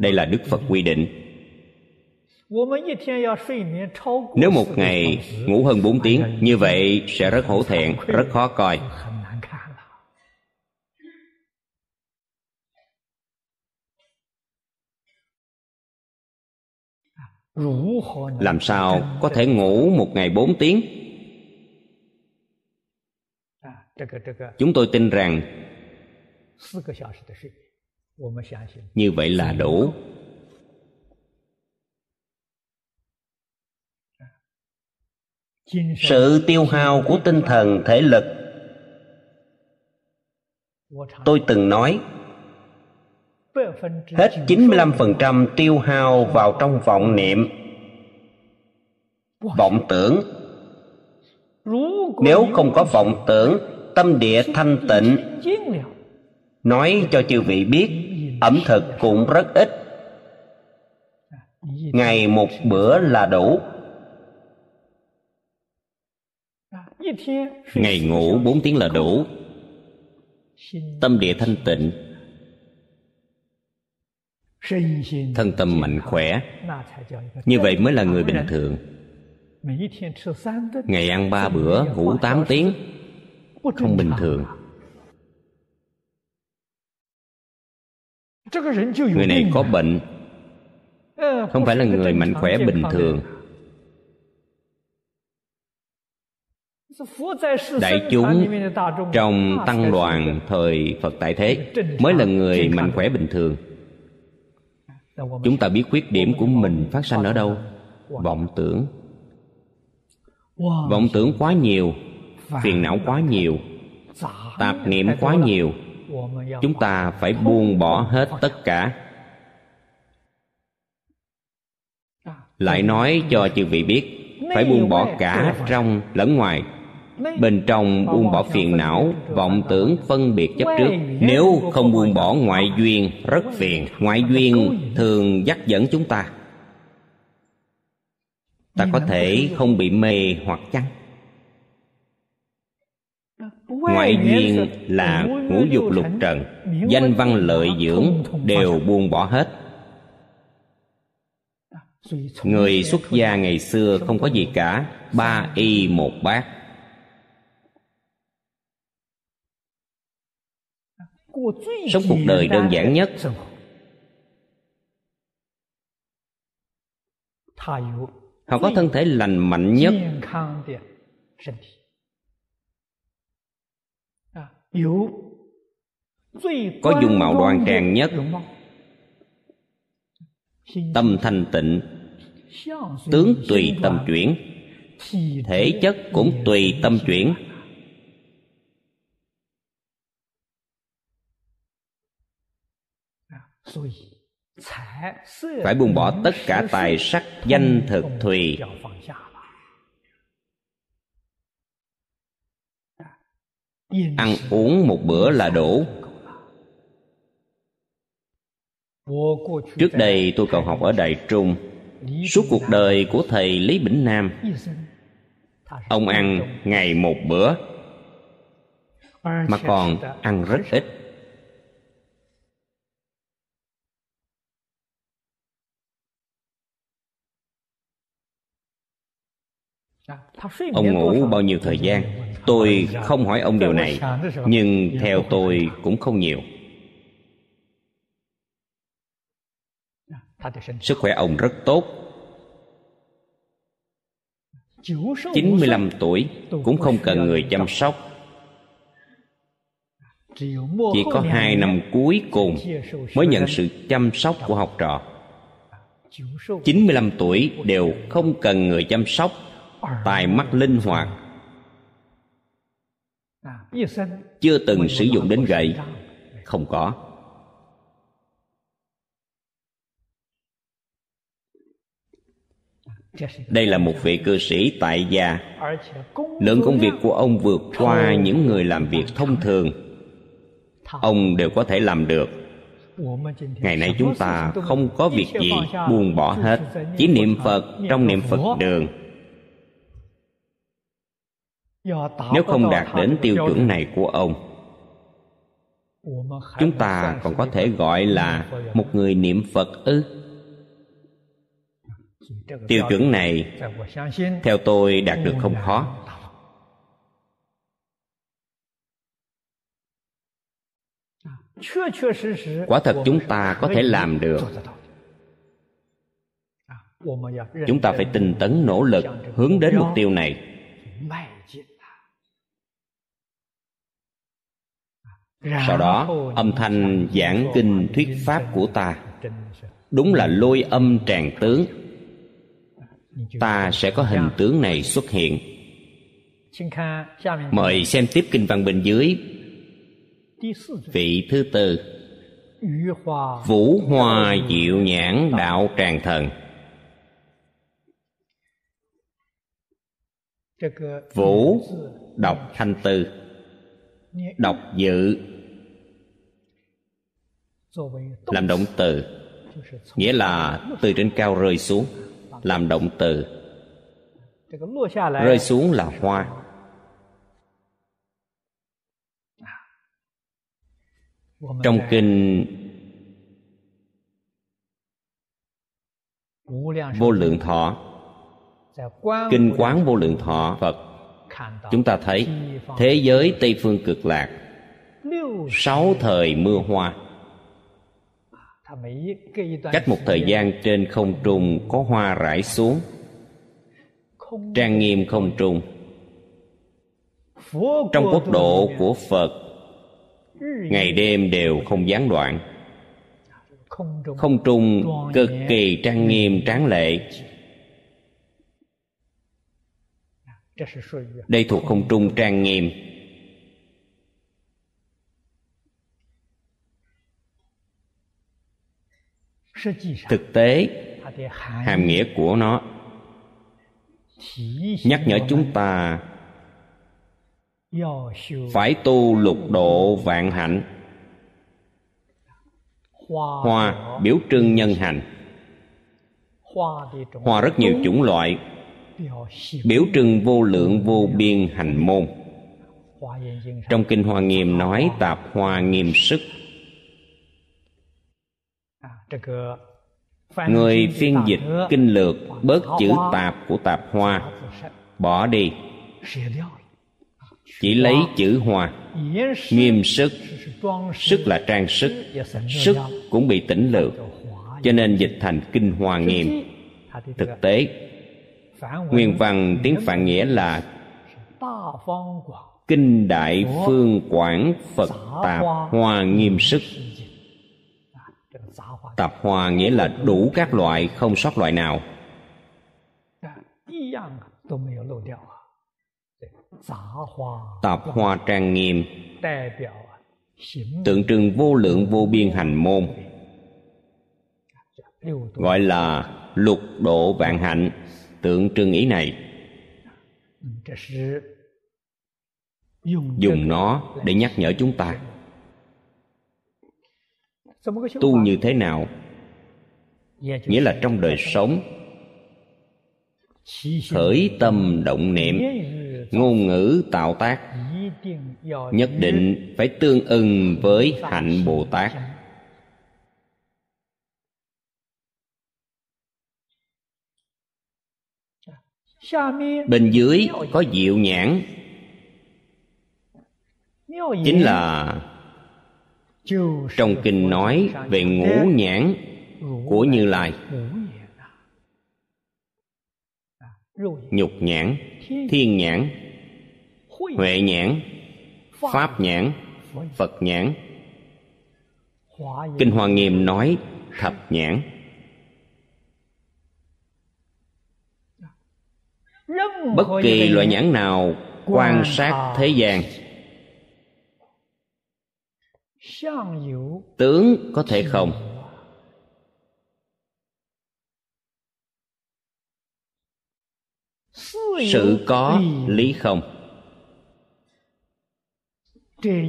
Đây là đức phật quy định nếu một ngày ngủ hơn 4 tiếng như vậy sẽ rất hổ thẹn rất khó coi. Làm sao có thể ngủ một ngày bốn tiếng? Chúng tôi tin rằng như vậy là đủ sự tiêu hao của tinh thần thể lực. Tôi từng nói hết 95% tiêu hao vào trong vọng niệm. Vọng tưởng. Nếu không có vọng tưởng tâm địa thanh tịnh. Nói cho chư vị biết ẩm thực cũng rất ít. Ngày một bữa là đủ ngày ngủ bốn tiếng là đủ. Tâm địa thanh tịnh. Thân tâm mạnh khỏe. Như vậy mới là người bình thường. Ngày ăn ba bữa, ngủ tám tiếng. Không bình thường. Người này có bệnh. Không phải là người mạnh khỏe bình thường. Đại chúng trong tăng đoàn thời phật tại thế mới là người mạnh khỏe bình thường. Chúng ta biết khuyết điểm của mình phát sanh ở đâu? Vọng tưởng. Vọng tưởng quá nhiều phiền não quá nhiều tạp niệm quá nhiều. Chúng ta phải buông bỏ hết tất cả. Lại nói cho chư vị biết phải buông bỏ cả trong lẫn ngoài bên trong buông bỏ phiền não, vọng tưởng phân biệt chấp trước. Nếu không buông bỏ ngoại duyên, rất phiền. Ngoại duyên thường dắt dẫn chúng ta. Ta có thể không bị mê hoặc chăng? Ngoại duyên là ngũ dục lục trần. Danh văn lợi dưỡng đều buông bỏ hết. Người xuất gia ngày xưa không có gì cả. Ba y một bát. Sống cuộc đời đơn giản nhất. Họ có thân thể lành mạnh nhất. Có dung mạo đoan trang nhất. Tâm thanh tịnh. Tướng tùy tâm chuyển. Thể chất cũng tùy tâm chuyển. Phải buông bỏ tất cả tài sắc danh thực thùy. ăn uống một bữa là đủ. trước đây tôi còn học ở đại trung. suốt cuộc đời của thầy lý bỉnh nam ông ăn ngày một bữa mà còn ăn rất ít ông ngủ bao nhiêu thời gian? Tôi không hỏi ông điều này, nhưng theo tôi cũng không nhiều. Sức khỏe ông rất tốt. 95 tuổi, cũng không cần người chăm sóc. Chỉ có hai năm cuối cùng mới nhận sự chăm sóc của học trò. 95 tuổi đều không cần người chăm sóc tài mắt linh hoạt. Chưa từng sử dụng đến gậy. Không có. Đây là một vị cư sĩ tại gia. Lượng công việc của ông vượt qua những người làm việc thông thường. Ông đều có thể làm được. Ngày nay chúng ta không có việc gì buông bỏ hết. Chỉ niệm phật trong niệm phật đường nếu không đạt đến tiêu chuẩn này của ông chúng ta còn có thể gọi là một người niệm phật ư? Tiêu chuẩn này theo tôi đạt được không khó. Quả thật chúng ta có thể làm được. Chúng ta phải tinh tấn nỗ lực hướng đến mục tiêu này sau đó, âm thanh giảng kinh thuyết pháp của ta. Đúng là lôi âm tràng tướng. Ta sẽ có hình tướng này xuất hiện. Mời xem tiếp kinh văn bên dưới. Vị thứ tư. Vũ hoa diệu nhãn đạo tràng thần. Vũ đọc thanh tư đọc dự. Làm động từ. Nghĩa là từ trên cao rơi xuống, làm động từ. Rơi xuống là hoa. Trong kinh vô lượng thọ, kinh quán vô lượng thọ, phật chúng ta thấy thế giới tây phương cực lạc, sáu thời mưa hoa. Cách một thời gian trên không trung có hoa rải xuống, trang nghiêm không trung. Trong quốc độ của phật, ngày đêm đều không gián đoạn. Không trung cực kỳ trang nghiêm, tráng lệ. Đây thuộc không trung trang nghiêm. thực tế hàm nghĩa của nó. nhắc nhở chúng ta phải tu lục độ vạn hạnh. Hoa biểu trưng nhân hành. hoa rất nhiều chủng loại biểu trưng vô lượng, vô biên hành môn. Trong kinh hoa nghiêm nói tạp hoa nghiêm sức. Người phiên dịch kinh lược bớt chữ tạp của tạp hoa, bỏ đi. Chỉ lấy chữ hoa. Nghiêm sức. Sức là trang sức. Sức cũng bị tỉnh lược, cho nên dịch thành kinh hoa nghiêm. Thực tế nguyên văn tiếng phạn nghĩa là kinh đại phương quảng phật tạp hoa nghiêm sức. Tạp hoa nghĩa là đủ các loại, không sót loại nào. Tạp hoa trang nghiêm, tượng trưng vô lượng vô biên hành môn, gọi là lục độ vạn hạnh tượng trưng ý này. Dùng nó để nhắc nhở chúng ta. Tu như thế nào? Nghĩa là trong đời sống, khởi tâm động niệm, ngôn ngữ tạo tác, nhất định phải tương ưng với hạnh bồ tát. Bên dưới có diệu nhãn. Chính là trong kinh nói về ngũ nhãn của như lai. Nhục nhãn, thiên nhãn, huệ nhãn, pháp nhãn, phật nhãn. Kinh hoa nghiêm nói thập nhãn. Bất kỳ loại nhãn nào quan sát thế gian. Tướng có thể không? Sự có lý không?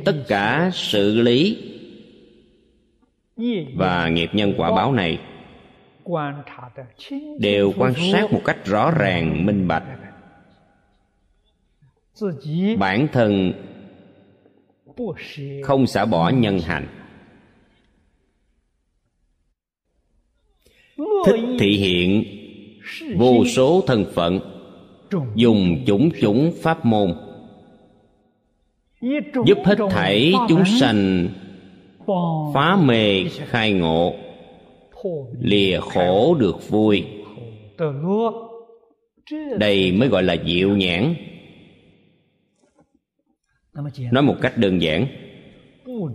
Tất cả sự. lý và nghiệp nhân quả báo này đều quan sát một cách rõ ràng minh bạch. Bản thân không xả bỏ nhân hành. Thích thị hiện vô số thân phận dùng chủng chủng pháp môn. Giúp hết thảy chúng sanh phá mê khai ngộ lìa khổ được vui. Đây mới gọi là diệu nhãn. Nói một cách đơn giản.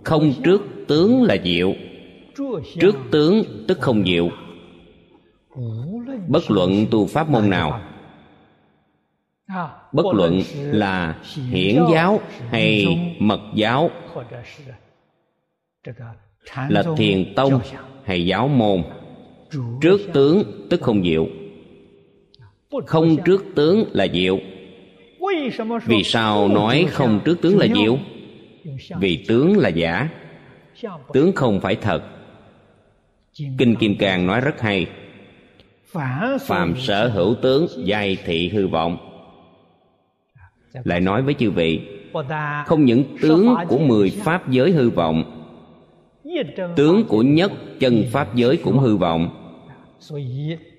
Không trước tướng là diệu trước tướng tức không diệu bất luận tu pháp môn nào. Bất luận là hiển giáo hay mật giáo. Là thiền tông hay giáo môn, trước tướng tức không diệu. Không trước tướng là diệu. Vì sao nói không trước tướng là diệu? Vì tướng là giả. Tướng không phải thật. Kinh kim cang nói rất hay. Phàm sở hữu tướng giai thị hư vọng. Lại nói với chư vị, không những tướng của mười pháp giới hư vọng tướng của nhất chân pháp giới cũng hư vọng.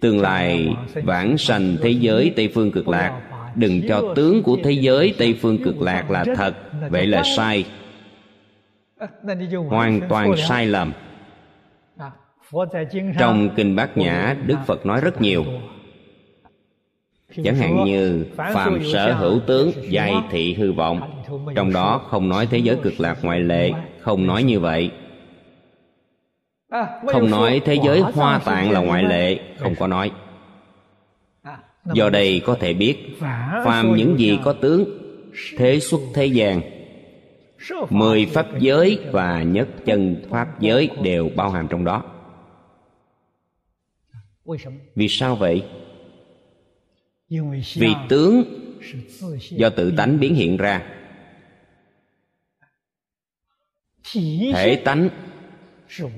Tương lai vãng sanh thế giới tây phương cực lạc đừng cho tướng của thế giới tây phương cực lạc là thật vậy là sai. Hoàn toàn sai lầm. Trong kinh bát nhã đức phật nói rất nhiều. Chẳng hạn như phàm sở hữu tướng giai thị hư vọng trong đó không nói thế giới cực lạc ngoại lệ không nói như vậy không nói thế giới hoa tạng là ngoại lệ không có nói. Do đây có thể biết phàm những gì có tướng thế xuất thế gian. Mười pháp giới và nhất chân pháp giới đều bao hàm trong đó. Vì sao vậy? Vì tướng do tự tánh biến hiện ra. Thể tánh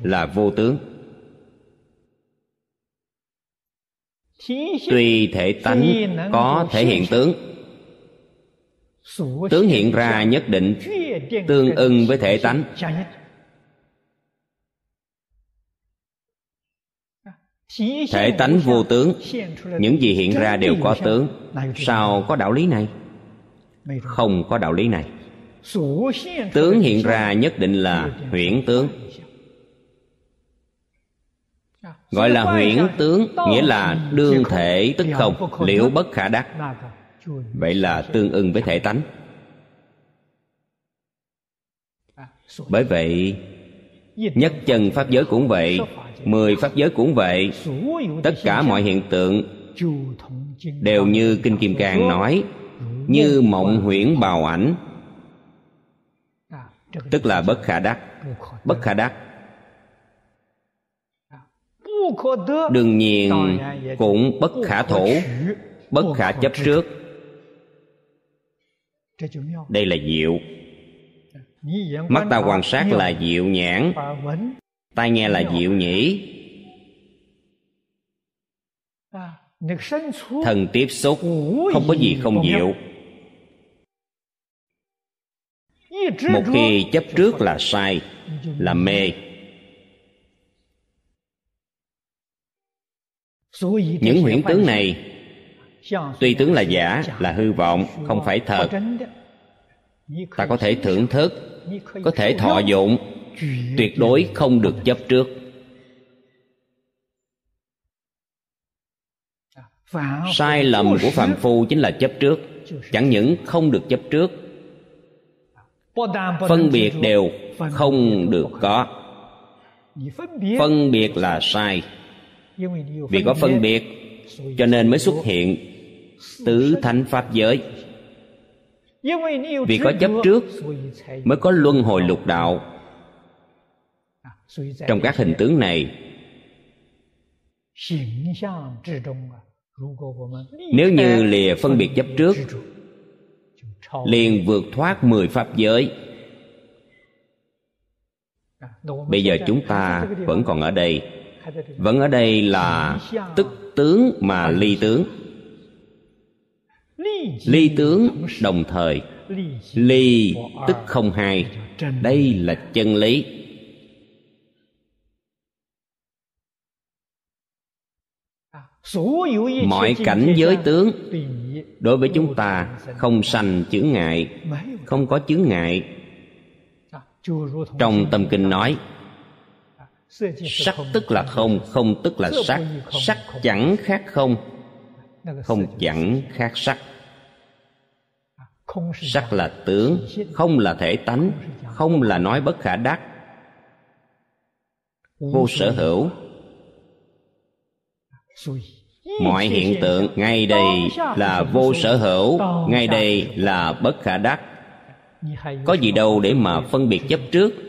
là vô tướng. Tuy thể tánh có thể hiện tướng tướng hiện ra nhất định, tương ưng với thể tánh. Thể tánh vô tướng, những gì hiện ra đều có tướng. Sao có đạo lý này? Không có đạo lý này. Tướng hiện ra nhất định là huyễn tướng gọi là huyễn tướng nghĩa là đương thể tức không liễu bất khả đắc. Vậy là tương ưng với thể tánh. Bởi vậy nhất chân pháp giới cũng vậy mười pháp giới cũng vậy. Tất cả mọi hiện tượng đều như kinh kim cang nói như mộng huyễn bào ảnh. Tức là bất khả đắc. Bất khả đắc đương nhiên cũng bất khả thủ bất khả chấp trước. Đây là diệu. Mắt ta quan sát là diệu nhãn. Tai nghe là diệu nhĩ. Thần tiếp xúc không có gì không diệu. Một khi chấp trước là sai là mê những huyễn tướng này tuy tướng là giả là hư vọng không phải thật. ta có thể thưởng thức có thể thọ dụng tuyệt đối không được chấp trước. Sai lầm của phạm phu chính là chấp trước chẳng những không được chấp trước phân biệt đều không được có. phân biệt là sai vì có phân biệt, cho nên mới xuất hiện tứ thánh pháp giới. Vì có chấp trước, mới có luân hồi lục đạo. Trong các hình tướng này, nếu như lìa phân biệt chấp trước, liền vượt thoát mười pháp giới. Bây giờ chúng ta vẫn còn ở đây vẫn ở đây là tức tướng mà ly tướng. Ly tướng đồng thời, ly tức không hai. Đây là chân lý. Mọi cảnh giới tướng đối với chúng ta không sanh chướng ngại, không có chướng ngại. Trong tâm kinh nói sắc tức là không không tức là sắc. Sắc chẳng khác không không chẳng khác sắc. Sắc là tướng không là thể tánh không là nói bất khả đắc. Vô sở hữu. Mọi hiện tượng ngay đây là vô sở hữu ngay đây là bất khả đắc. Có gì đâu để mà phân biệt chấp trước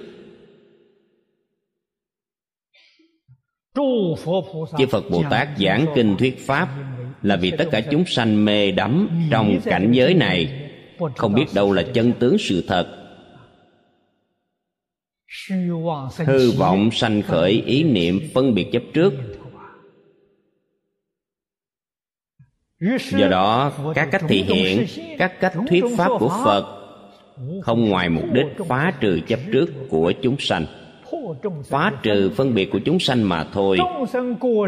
chư phật bồ tát giảng kinh thuyết pháp là vì tất cả chúng sanh mê đắm trong cảnh giới này. Không biết đâu là chân tướng sự thật. Hư vọng sanh khởi, ý niệm phân biệt chấp trước. Do đó, các cách thị hiện, các cách thuyết pháp của phật không ngoài mục đích phá trừ chấp trước của chúng sanh phá trừ phân biệt của chúng sanh mà thôi.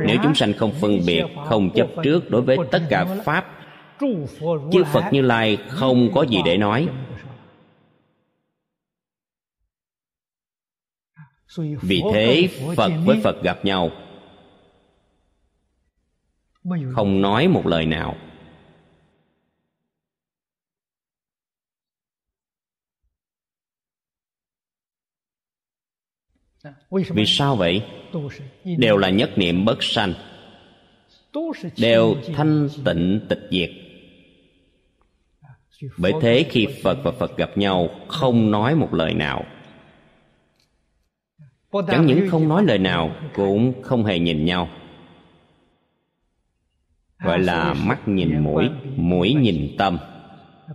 Nếu chúng sanh không phân biệt, không chấp trước đối với tất cả pháp, chư phật như lai không có gì để nói. Vì thế phật với phật gặp nhau, không nói một lời nào. Vì sao vậy? đều là nhất niệm bất sanh. Đều thanh tịnh tịch diệt. Bởi thế khi phật và phật gặp nhau không nói một lời nào. Chẳng những không nói lời nào cũng không hề nhìn nhau. Gọi là mắt nhìn mũi mũi nhìn tâm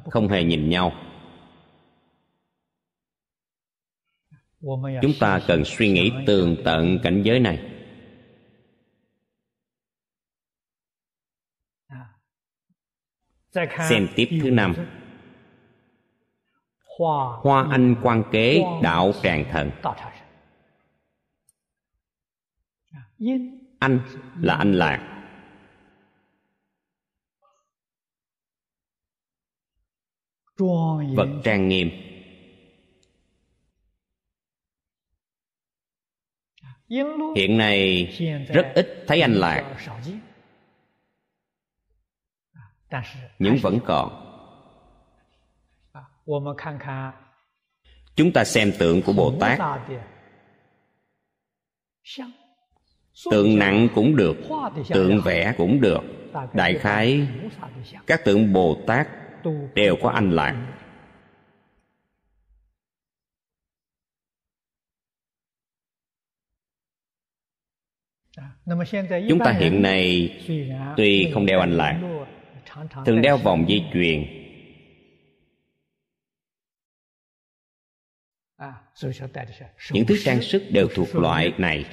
không hề nhìn nhau chúng ta cần suy nghĩ tường tận cảnh giới này. Xem tiếp thứ năm. Hoa anh quan kế, đạo tràng thần. Anh là anh lạc. Vật trang nghiêm. Hiện nay rất ít thấy anh lạc. Nhưng vẫn còn. Chúng ta xem tượng của bồ tát. Tượng nặng cũng được, tượng vẽ cũng được. Đại khái, các tượng bồ tát đều có anh lạc. Chúng ta hiện nay tuy không đeo anh lạc thường đeo vòng dây chuyền. Những thứ trang sức đều thuộc loại này.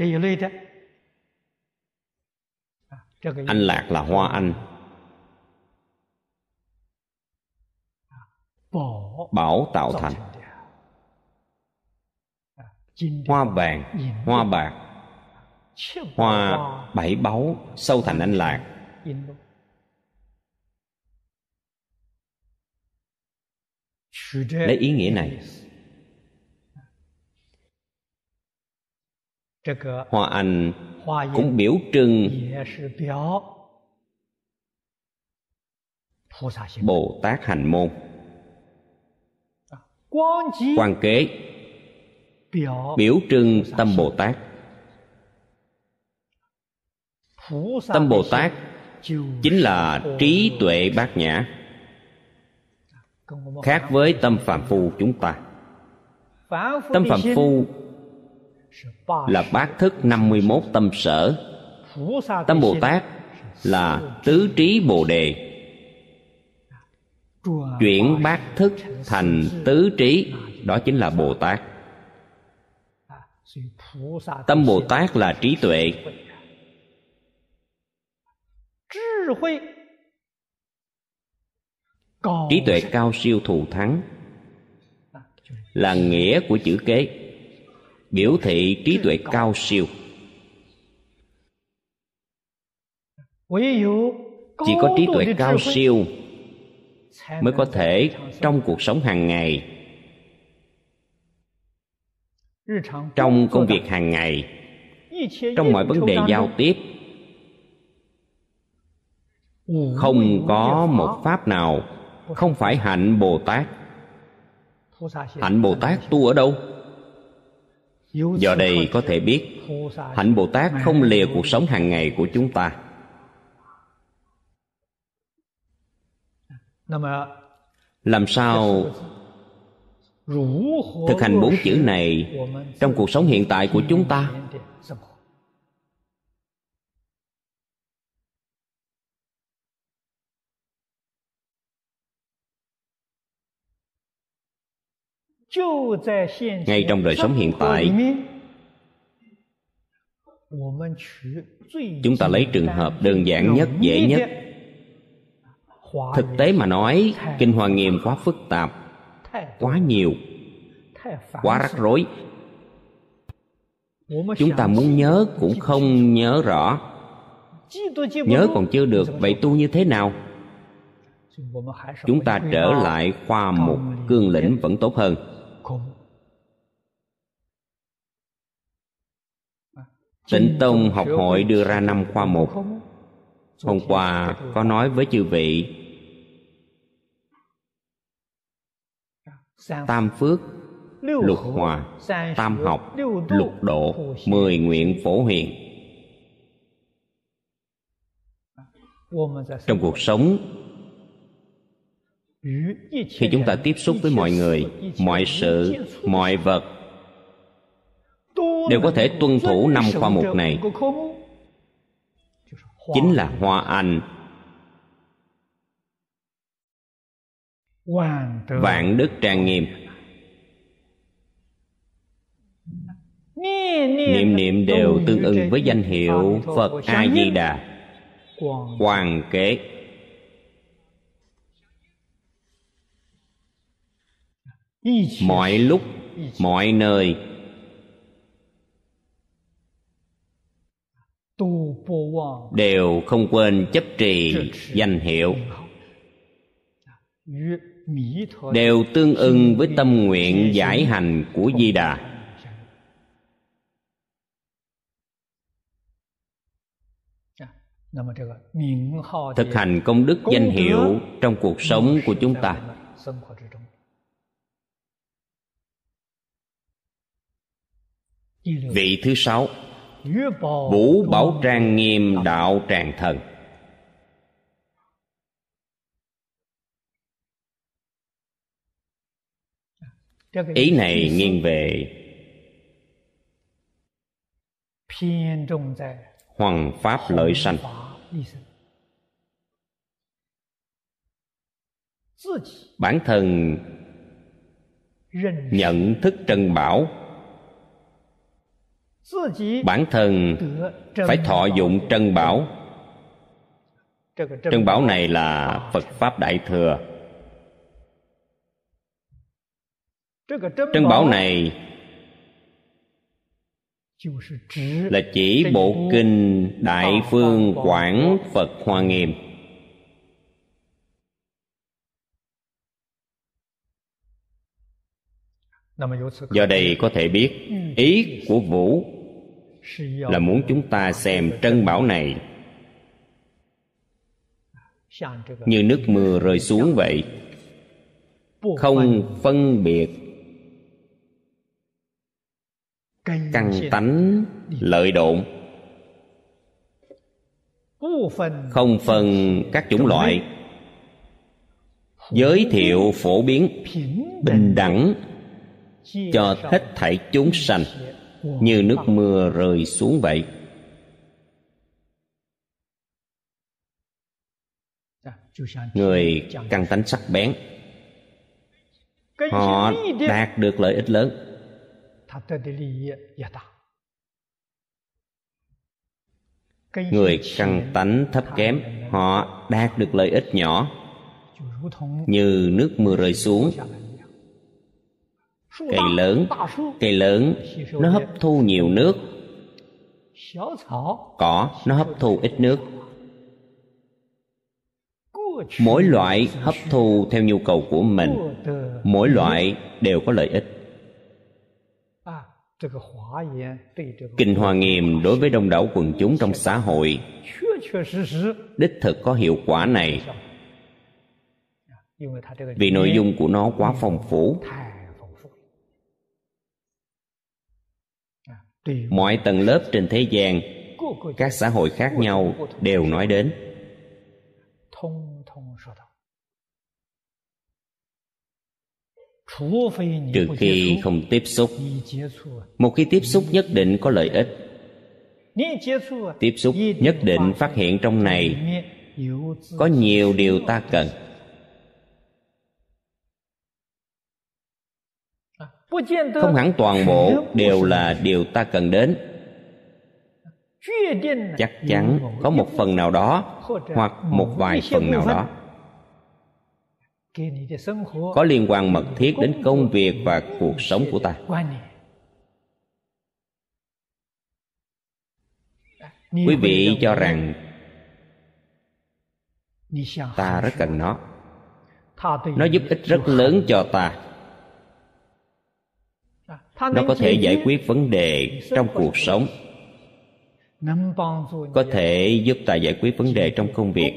anh lạc là hoa anh. Bảo tạo thành. hoa vàng hoa bạc hoa bảy báu sâu thành anh lạc. Lấy ý nghĩa này. Hoa anh cũng biểu trưng bồ tát hành môn. Quan kế biểu trưng tâm bồ tát tâm bồ tát chính là trí tuệ bát nhã, khác với tâm phạm phu chúng ta. Tâm phạm phu là bát thức 51 tâm sở. Tâm bồ tát là tứ trí bồ đề, chuyển bát thức thành tứ trí, đó chính là bồ tát. Tâm bồ tát là trí tuệ trí tuệ cao siêu thù thắng là nghĩa của chữ kế. Biểu thị trí tuệ cao siêu. Chỉ có trí tuệ cao siêu mới có thể trong cuộc sống hàng ngày. Trong công việc hàng ngày trong mọi vấn đề giao tiếp không có một pháp nào không phải hạnh bồ tát hạnh bồ tát tu ở đâu? Do đây có thể biết, hạnh bồ tát không lìa cuộc sống hàng ngày của chúng ta. Làm sao thực hành bốn chữ này trong cuộc sống hiện tại của chúng ta? Ngay trong đời sống hiện tại。chúng ta lấy trường hợp đơn giản nhất dễ nhất。thực tế mà nói kinh hoa nghiêm quá phức tạp quá nhiều quá rắc rối. Chúng ta muốn nhớ cũng không nhớ rõ. nhớ còn chưa được vậy tu như thế nào? Chúng ta trở lại khoa mục cương lĩnh vẫn tốt hơn tịnh tông học hội đưa ra năm khoa mục hôm qua có nói với chư vị. Tam phước lục hòa tam học lục độ mười nguyện phổ hiền. Trong cuộc sống khi chúng ta tiếp xúc với mọi người mọi sự. mọi vật đều có thể tuân thủ năm khoa mục này. chính là hoa anh. Vạn đức trang nghiêm. Niệm niệm. Đều tương ưng với danh hiệu phật a di đà hoàng kế. Mọi lúc mọi nơi đều không quên chấp trì danh hiệu. đều tương ưng với tâm nguyện giải hành của di đà. Thực hành công đức danh hiệu trong cuộc sống của chúng ta. vị thứ sáu vũ bảo trang nghiêm đạo tràng thần. Ý này nghiêng về hoàng pháp lợi sanh. Bản thân nhận thức trân bảo bản thân phải thọ dụng trân bảo. trân bảo này là phật pháp đại thừa. trân bảo này là chỉ bộ kinh đại phương quảng phật hoa nghiêm. do đây có thể biết ý của vũ là muốn chúng ta xem trân bảo này. Như nước mưa rơi xuống vậy, không phân biệt căn tánh, lợi độn, không phân các chủng loại. Giới thiệu phổ biến, bình đẳng cho hết thảy chúng sanh như nước mưa rơi xuống vậy. Người căng tánh sắc bén. Họ đạt được lợi ích lớn. Người căng tánh thấp kém, họ đạt được lợi ích nhỏ. Như nước mưa rơi xuống cây lớn cây lớn, nó hấp thu nhiều nước. Cỏ, nó hấp thu ít nước. Mỗi loại hấp thu theo nhu cầu của mình, mỗi loại đều có lợi ích. Kinh hoa nghiêm đối với đông đảo quần chúng trong xã hội, đích thực có hiệu quả này. Vì nội dung của nó quá phong phú mọi tầng lớp trên thế gian các xã hội khác nhau đều nói đến. Trừ khi không tiếp xúc một khi tiếp xúc nhất định có lợi ích. Tiếp xúc nhất định phát hiện trong này có nhiều điều ta cần không hẳn toàn bộ đều là điều ta cần đến. chắc chắn có một phần nào đó hoặc một vài phần nào đó. có liên quan mật thiết đến công việc và cuộc sống của ta. quý vị cho rằng ta rất cần nó. nó giúp ích rất lớn cho ta nó có thể giải quyết vấn đề trong cuộc sống. Có thể giúp ta giải quyết vấn đề trong công việc.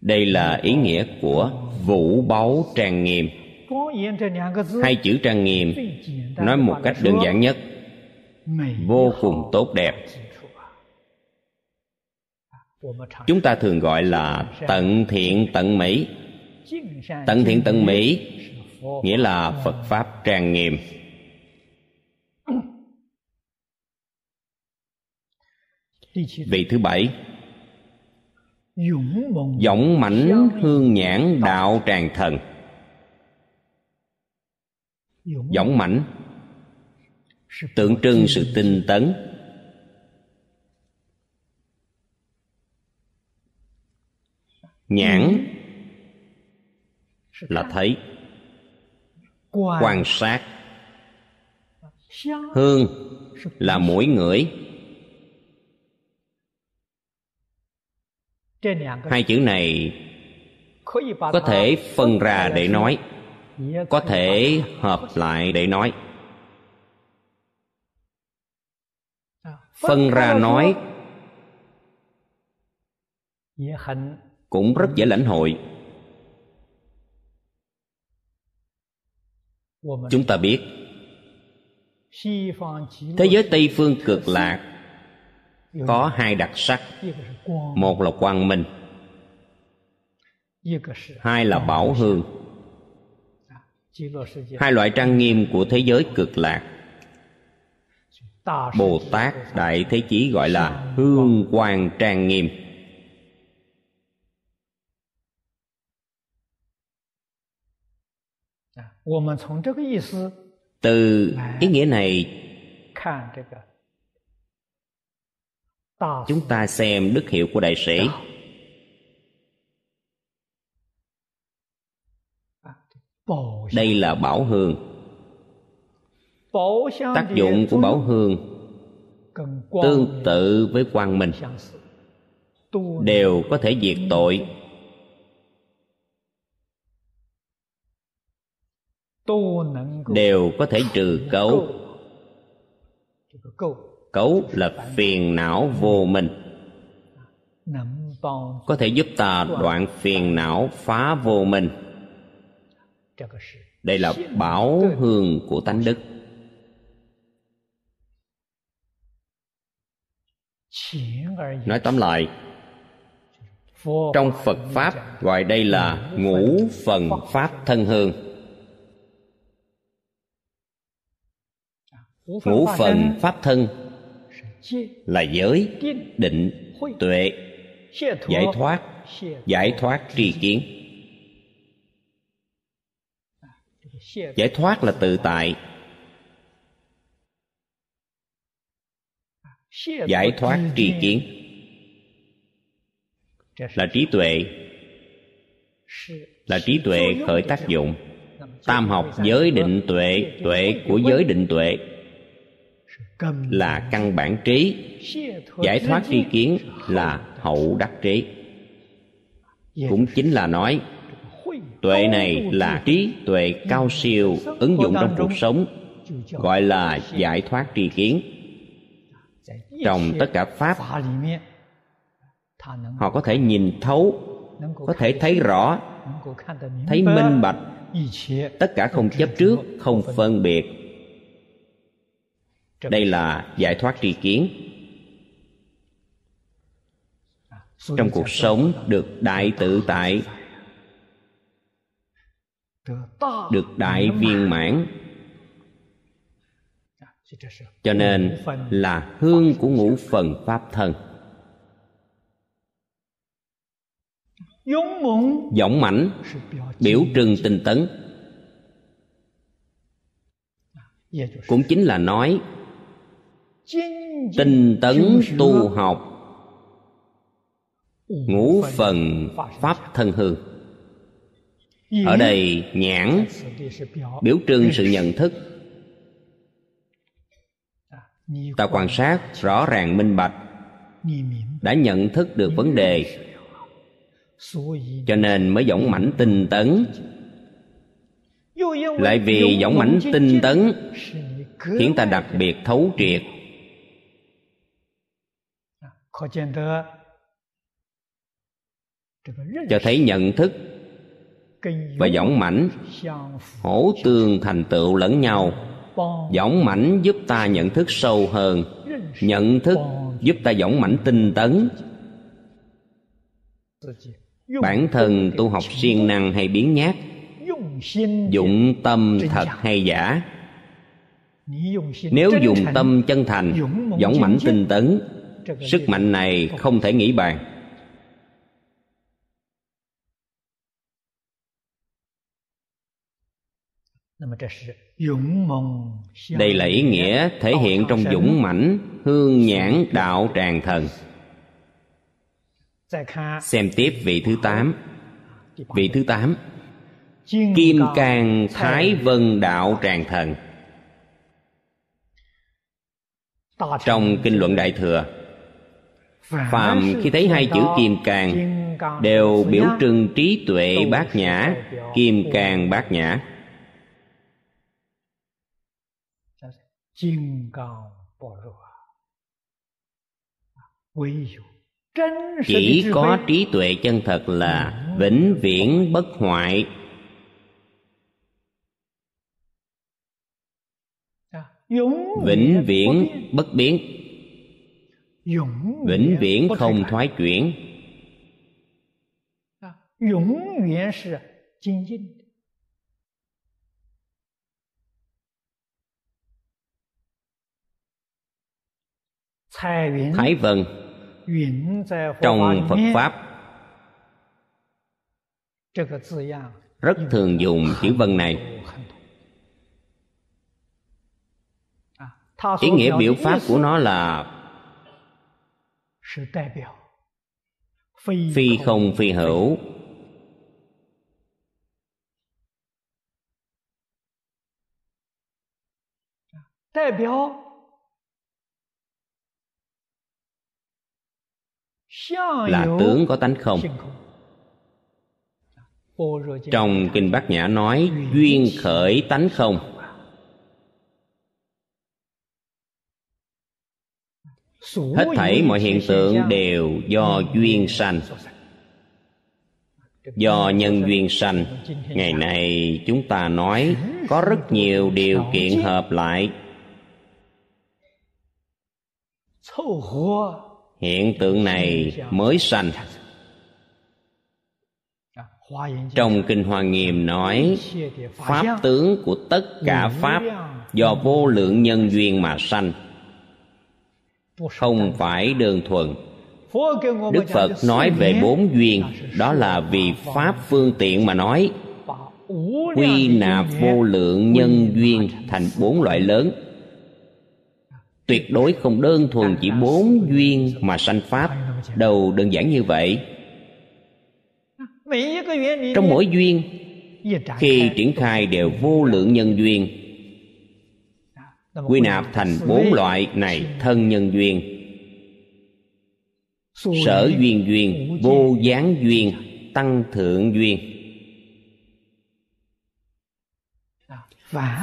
Đây là ý nghĩa của vũ báu trang nghiêm. Hai chữ trang nghiêm nói một cách đơn giản nhất. Vô cùng tốt đẹp. Chúng ta thường gọi là tận thiện tận mỹ tận thiện tận mỹ, nghĩa là phật pháp trang nghiêm. Vị thứ bảy dõng mãnh hương nhãn đạo tràng thần. Dõng mãnh tượng trưng sự tinh tấn. Nhãn là thấy. Quan sát. Hương là mũi ngửi. Hai chữ này có thể phân ra để nói. Có thể hợp lại để nói. Phân ra nói cũng rất dễ lãnh hội chúng ta biết, thế giới tây phương cực lạc, có hai đặc sắc. Một là quang minh, hai là bảo hương. Hai loại trang nghiêm của thế giới cực lạc, bồ tát đại thế chí gọi là hương quang trang nghiêm. Từ ý nghĩa này chúng ta xem đức hiệu của đại sĩ。đây là bảo hương。tác dụng của bảo hương tương tự với quang minh đều có thể diệt tội đều có thể trừ cấu. cấu. Là phiền não vô minh có thể giúp ta đoạn phiền não phá vô minh đây là bảo hương của tánh đức. Nói tóm lại trong phật pháp gọi đây là ngũ phần pháp thân hương ngũ phần pháp thân là giới định tuệ. Giải thoát. Giải thoát tri kiến. Giải thoát là tự tại. Giải thoát tri kiến. là trí tuệ. là trí tuệ khởi tác dụng. tam học giới định tuệ tuệ của giới định tuệ là căn bản trí. Giải thoát tri kiến là hậu đắc trí. Cũng chính là nói tuệ này là trí tuệ cao siêu ứng dụng trong cuộc sống gọi là giải thoát tri kiến. Trong tất cả pháp họ có thể nhìn thấu có thể thấy rõ thấy minh bạch. Tất cả không chấp trước không phân biệt đây là giải thoát tri kiến. Trong cuộc sống được đại tự tại, được đại viên mãn. Cho nên là hương của ngũ phần pháp thân. Dõng mãnh, biểu trưng tinh tấn. Cũng chính là nói tinh tấn tu học. Ngũ phần pháp thân hương ở đây nhãn, biểu trưng sự nhận thức. Ta quan sát, rõ ràng minh bạch, đã nhận thức được vấn đề. Cho nên mới dõng mãnh tinh tấn. Lại vì dõng mãnh tinh tấn, khiến ta đặc biệt thấu triệt cho thấy nhận thức và dõng mãnh hỗ tương thành tựu lẫn nhau. dõng mãnh giúp ta nhận thức sâu hơn. Nhận thức giúp ta dõng mãnh tinh tấn. Bản thân tu học siêng năng hay biến nhát dụng tâm thật hay giả. Nếu dùng tâm chân thành dõng mãnh tinh tấn sức mạnh này không thể nghĩ bàn. Đây là ý nghĩa thể hiện trong dũng mãnh, hương nhãn, đạo tràng thần. Xem tiếp vị thứ tám. Vị thứ tám. Kim cang thái vân đạo tràng thần. Trong kinh luận đại thừa phàm khi thấy hai chữ kim cang đều biểu trưng trí tuệ bát nhã kim cang bát nhã. Chỉ có trí tuệ chân thật là vĩnh viễn bất hoại. Vĩnh viễn bất biến vĩnh viễn không thoái chuyển. Thái vân trong phật pháp. Rất thường dùng chữ vân này. ý nghĩa biểu pháp của nó là phi không phi hữu。đại biểu là tướng có tánh không? trong kinh bát nhã nói duyên khởi tánh không hết thảy mọi hiện tượng đều do duyên sanh. Do nhân duyên sanh, ngày nay chúng ta nói có rất nhiều điều kiện hợp lại. Hiện tượng này mới sanh. Trong kinh hoa nghiêm nói, pháp tướng của tất cả pháp do vô lượng nhân duyên mà sanh không phải đơn thuần. Đức phật nói về bốn duyên. Đó là vì pháp phương tiện mà nói. Quy nạp vô lượng nhân duyên thành bốn loại lớn. Tuyệt đối không đơn thuần chỉ bốn duyên mà sanh pháp. Đâu đơn giản như vậy. Trong mỗi duyên, khi triển khai đều vô lượng nhân duyên quy nạp thành bốn loại này thân nhân duyên. Sở duyên duyên vô gián duyên tăng thượng duyên.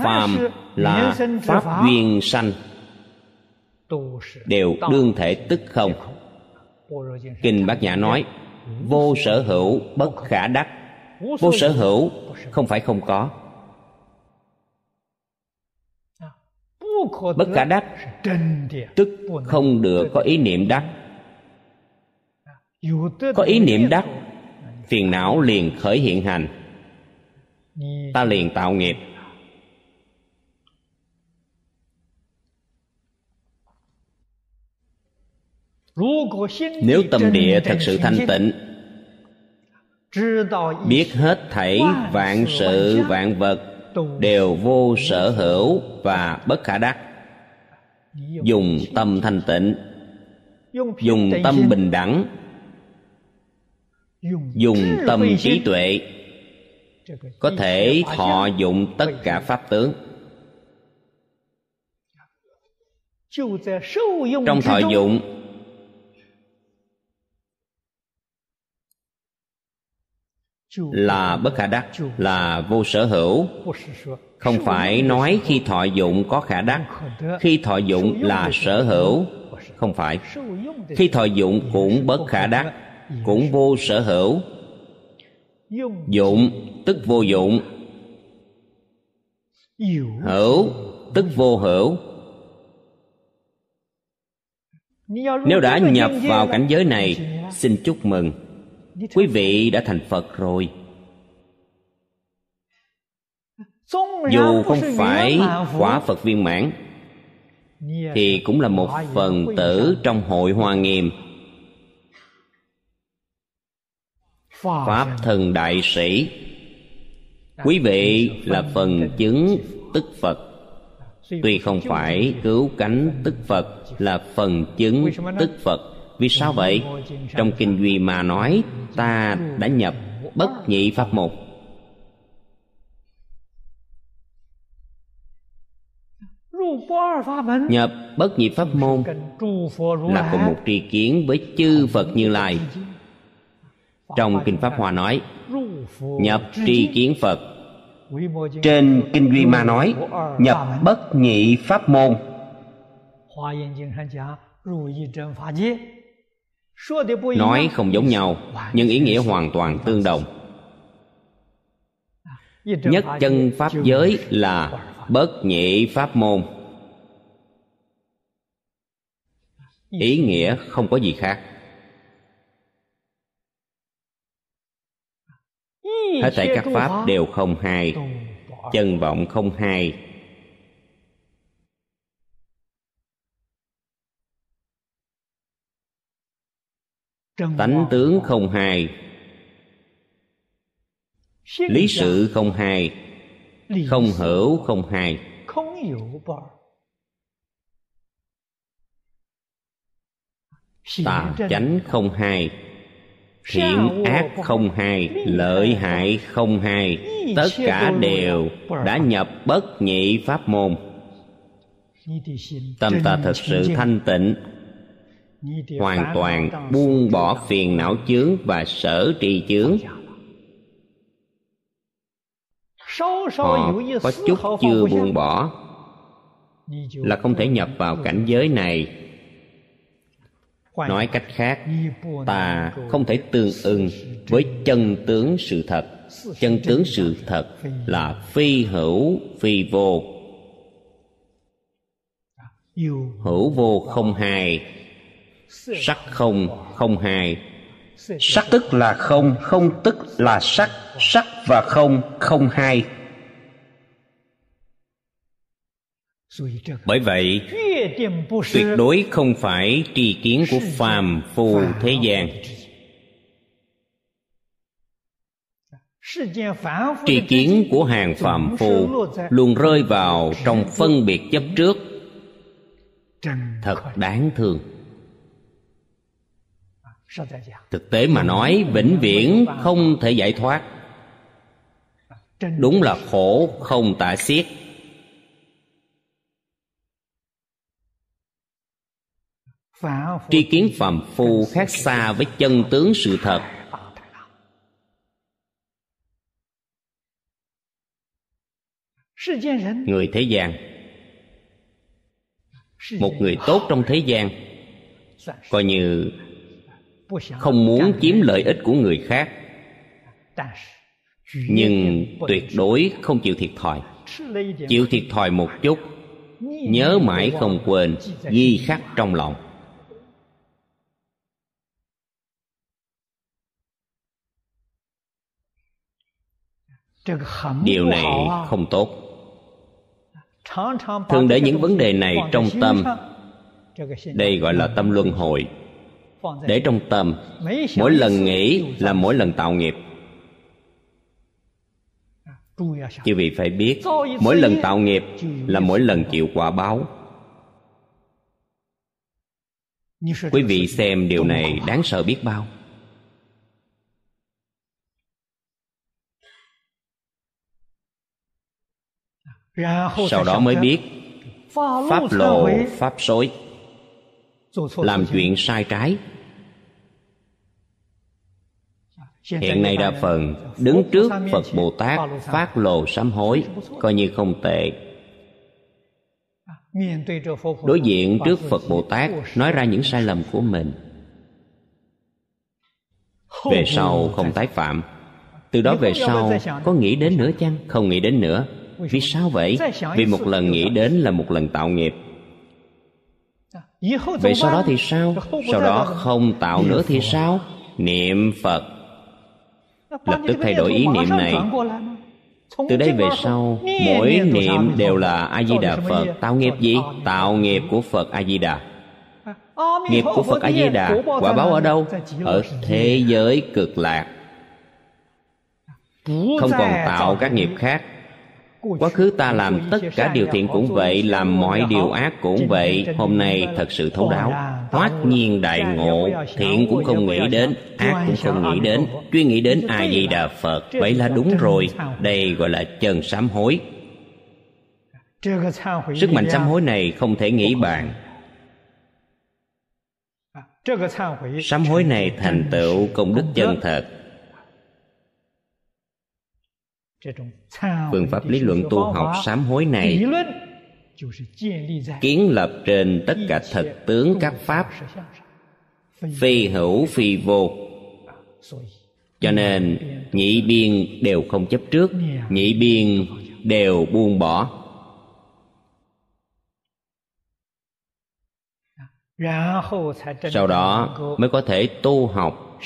Phàm là pháp duyên sanh đều đương thể tức không. kinh bát nhã nói vô sở hữu bất khả đắc. Vô sở hữu không phải không có bất khả đắc, tức không được có ý niệm đắc. Có ý niệm đắc, phiền não liền khởi hiện hành. Ta liền tạo nghiệp. Nếu tâm địa thật sự thanh tịnh, biết hết thảy vạn sự, vạn vật đều vô sở hữu và bất khả đắc. Dùng tâm thanh tịnh. Dùng tâm bình đẳng. Dùng tâm trí tuệ. Có thể thọ dụng tất cả pháp tướng. Trong thọ dụng là bất khả đắc là vô sở hữu. Không phải nói khi thọ dụng có khả đắc. khi thọ dụng là sở hữu. Không phải. Khi thọ dụng cũng bất khả đắc cũng vô sở hữu. Dụng tức vô dụng. Hữu. Tức vô hữu. Nếu đã nhập vào cảnh giới này xin chúc mừng quý vị đã thành phật rồi. Dù không phải quả phật viên mãn thì cũng là một phần tử trong hội hoa nghiêm. Pháp thần đại sĩ. Quý vị là phần chứng tức phật. tuy không phải cứu cánh tức phật là phần chứng tức phật vì sao vậy? Trong kinh duy mà nói, ta đã nhập bất nhị pháp môn. Nhập bất nhị pháp môn là cùng một tri kiến với chư phật như lai. Trong kinh pháp hòa nói, nhập tri kiến phật. Trên kinh duy ma nói, nhập bất nhị pháp môn nói không giống nhau, nhưng ý nghĩa hoàn toàn tương đồng. Nhất chân pháp giới là bất nhị pháp môn. Ý nghĩa không có gì khác. Hết thảy các pháp đều không hai, chân vọng không hai. Tánh tướng không hai. Lý sự không hai. Không hữu không hai. tà chánh không hai. Thiện ác không hai. Lợi hại không hai. Tất cả đều đã nhập bất nhị pháp môn. Tâm ta thật sự thanh tịnh hoàn toàn buông bỏ phiền não chướng và sở trì chướng. Họ có chút chưa buông bỏ là không thể nhập vào cảnh giới này. Nói cách khác ta không thể tương ưng với chân tướng sự thật. Chân tướng sự thật là phi hữu phi vô. Hữu vô không hai sắc không không hai. Sắc tức là không không tức là sắc. Sắc và không không hai. Bởi vậy tuyệt đối không phải tri kiến của phàm phu thế gian. Tri kiến của hàng phàm phu luôn rơi vào trong phân biệt chấp trước. Thật đáng thương thực tế mà nói, vĩnh viễn không thể giải thoát. Đúng là khổ, không tả xiết. Tri kiến phàm phu khác xa với chân tướng sự thật. Người thế gian. Một người tốt trong thế gian. Coi như không muốn chiếm lợi ích của người khác. nhưng tuyệt đối không chịu thiệt thòi. chịu thiệt thòi một chút nhớ mãi không quên ghi khắc trong lòng. điều này không tốt. thường để những vấn đề này trong tâm. đây gọi là tâm luân hồi để trong tâm mỗi lần nghĩ là mỗi lần tạo nghiệp. Chư vị phải biết, mỗi lần tạo nghiệp là mỗi lần chịu quả báo. Quý vị xem điều này đáng sợ biết bao. Sau đó mới biết, pháp lộ pháp xối làm chuyện sai trái. hiện nay đa phần đứng trước phật bồ tát phát lộ sám hối coi như không tệ. Đối diện trước phật bồ tát nói ra những sai lầm của mình. Về sau không tái phạm. Từ đó về sau có nghĩ đến nữa chăng? Không nghĩ đến nữa. Vì sao vậy? Vì một lần nghĩ đến là một lần tạo nghiệp vậy sau đó thì sao? Sau đó không tạo nữa thì sao? Niệm phật. Lập tức thay đổi ý niệm này. từ đây về sau mỗi niệm đều là a di đà phật. tạo nghiệp gì? tạo nghiệp của phật a di đà. Nghiệp của phật a di đà. quả báo ở đâu? ở thế giới cực lạc. Không còn tạo các nghiệp khác quá khứ ta làm tất cả điều thiện cũng vậy làm mọi điều ác cũng vậy. hôm nay thật sự thấu đáo hoát nhiên đại ngộ. thiện cũng không nghĩ đến ác cũng không nghĩ đến. chuyên nghĩ đến a di đà phật vậy là đúng rồi. đây gọi là chân sám hối. Sức mạnh sám hối này không thể nghĩ bàn. Sám hối này thành tựu công đức chân thật phương pháp lý luận tu học sám hối này kiến lập trên tất cả thật tướng các pháp phi hữu phi vô. cho nên nhị biên đều không chấp trước nhị biên đều buông bỏ. sau đó mới có thể tu học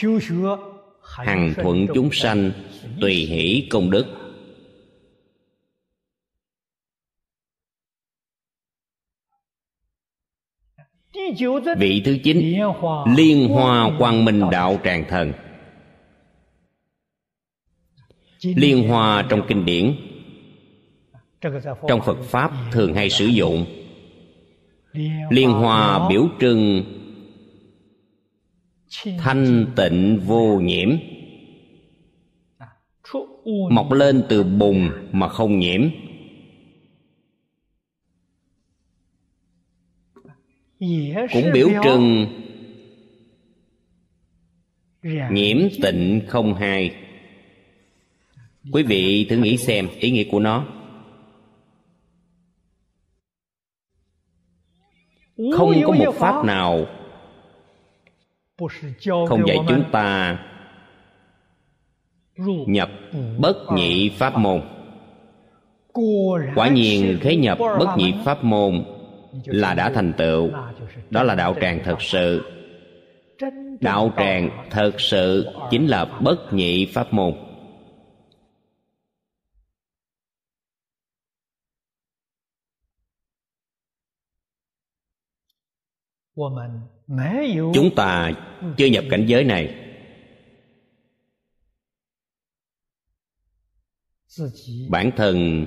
hằng thuận chúng sanh tùy hỷ công đức vị thứ chín liên hoa quang minh đạo tràng thần. Liên hoa trong kinh điển. Trong phật pháp thường hay sử dụng. Liên hoa biểu trưng thanh tịnh vô nhiễm. Mọc lên từ bùn mà không nhiễm cũng biểu trưng nhiễm tịnh không hai. Quý vị thử nghĩ xem ý nghĩa của nó. Không có một pháp nào không dạy chúng ta nhập bất nhị pháp môn. Quả nhiên khế nhập bất nhị pháp môn là đã thành tựu. Đó là đạo tràng thật sự. Đạo tràng thật sự chính là bất nhị pháp môn. Chúng ta chưa nhập cảnh giới này. Bản thân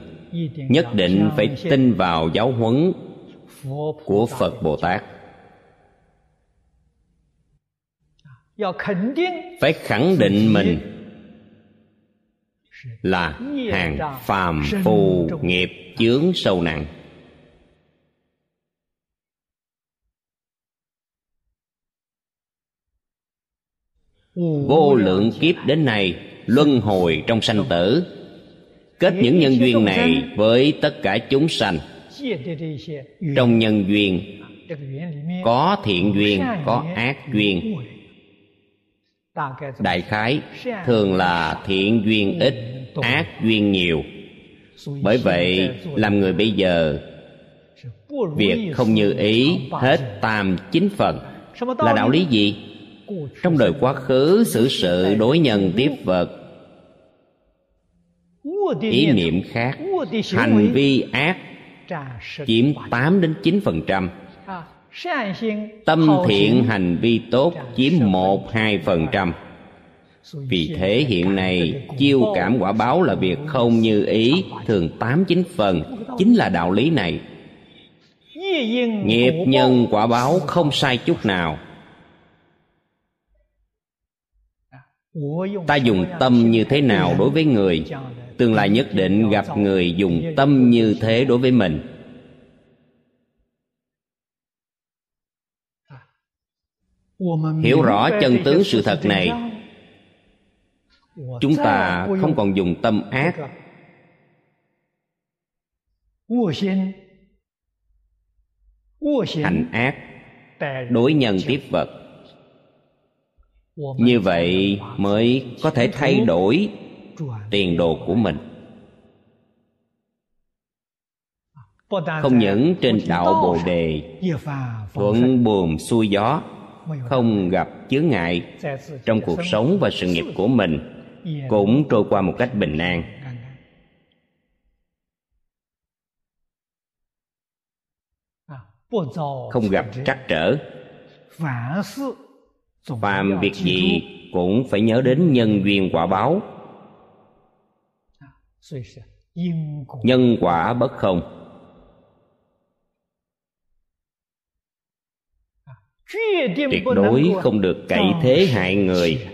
nhất định phải tin vào giáo huấn của phật bồ tát. Phải khẳng định mình là hàng phàm phu nghiệp chướng sâu nặng. Vô lượng kiếp đến nay luân hồi trong sanh tử. Kết những nhân duyên này với tất cả chúng sanh trong nhân duyên có thiện duyên có ác duyên. đại khái thường là thiện duyên ít ác duyên nhiều. Bởi vậy làm người bây giờ việc không như ý hết tam chính phần. Là đạo lý gì? trong đời quá khứ xử sự đối nhân tiếp vật. Ý niệm khác hành vi ác chiếm 8 đến 9 phần trăm. Tâm thiện hành vi tốt chiếm một hai phần trăm. vì thế hiện nay chiêu cảm quả báo là việc không như ý thường tám chín phần. chính là đạo lý này. Nghiệp nhân quả báo không sai chút nào. Ta dùng tâm như thế nào đối với người tương lai nhất định gặp người dùng tâm như thế đối với mình. Hiểu rõ chân tướng sự thật này, chúng ta không còn dùng tâm ác. Hành ác đối nhân tiếp vật. Như vậy mới có thể thay đổi tiền đồ của mình. Không những trên đạo bồ đề thuận buồm xuôi gió không gặp chướng ngại trong cuộc sống và sự nghiệp của mình cũng trôi qua một cách bình an. Không gặp trắc trở. phàm việc gì cũng phải nhớ đến nhân duyên quả báo nhân quả bất không. Tuyệt đối không được cậy thế hại người.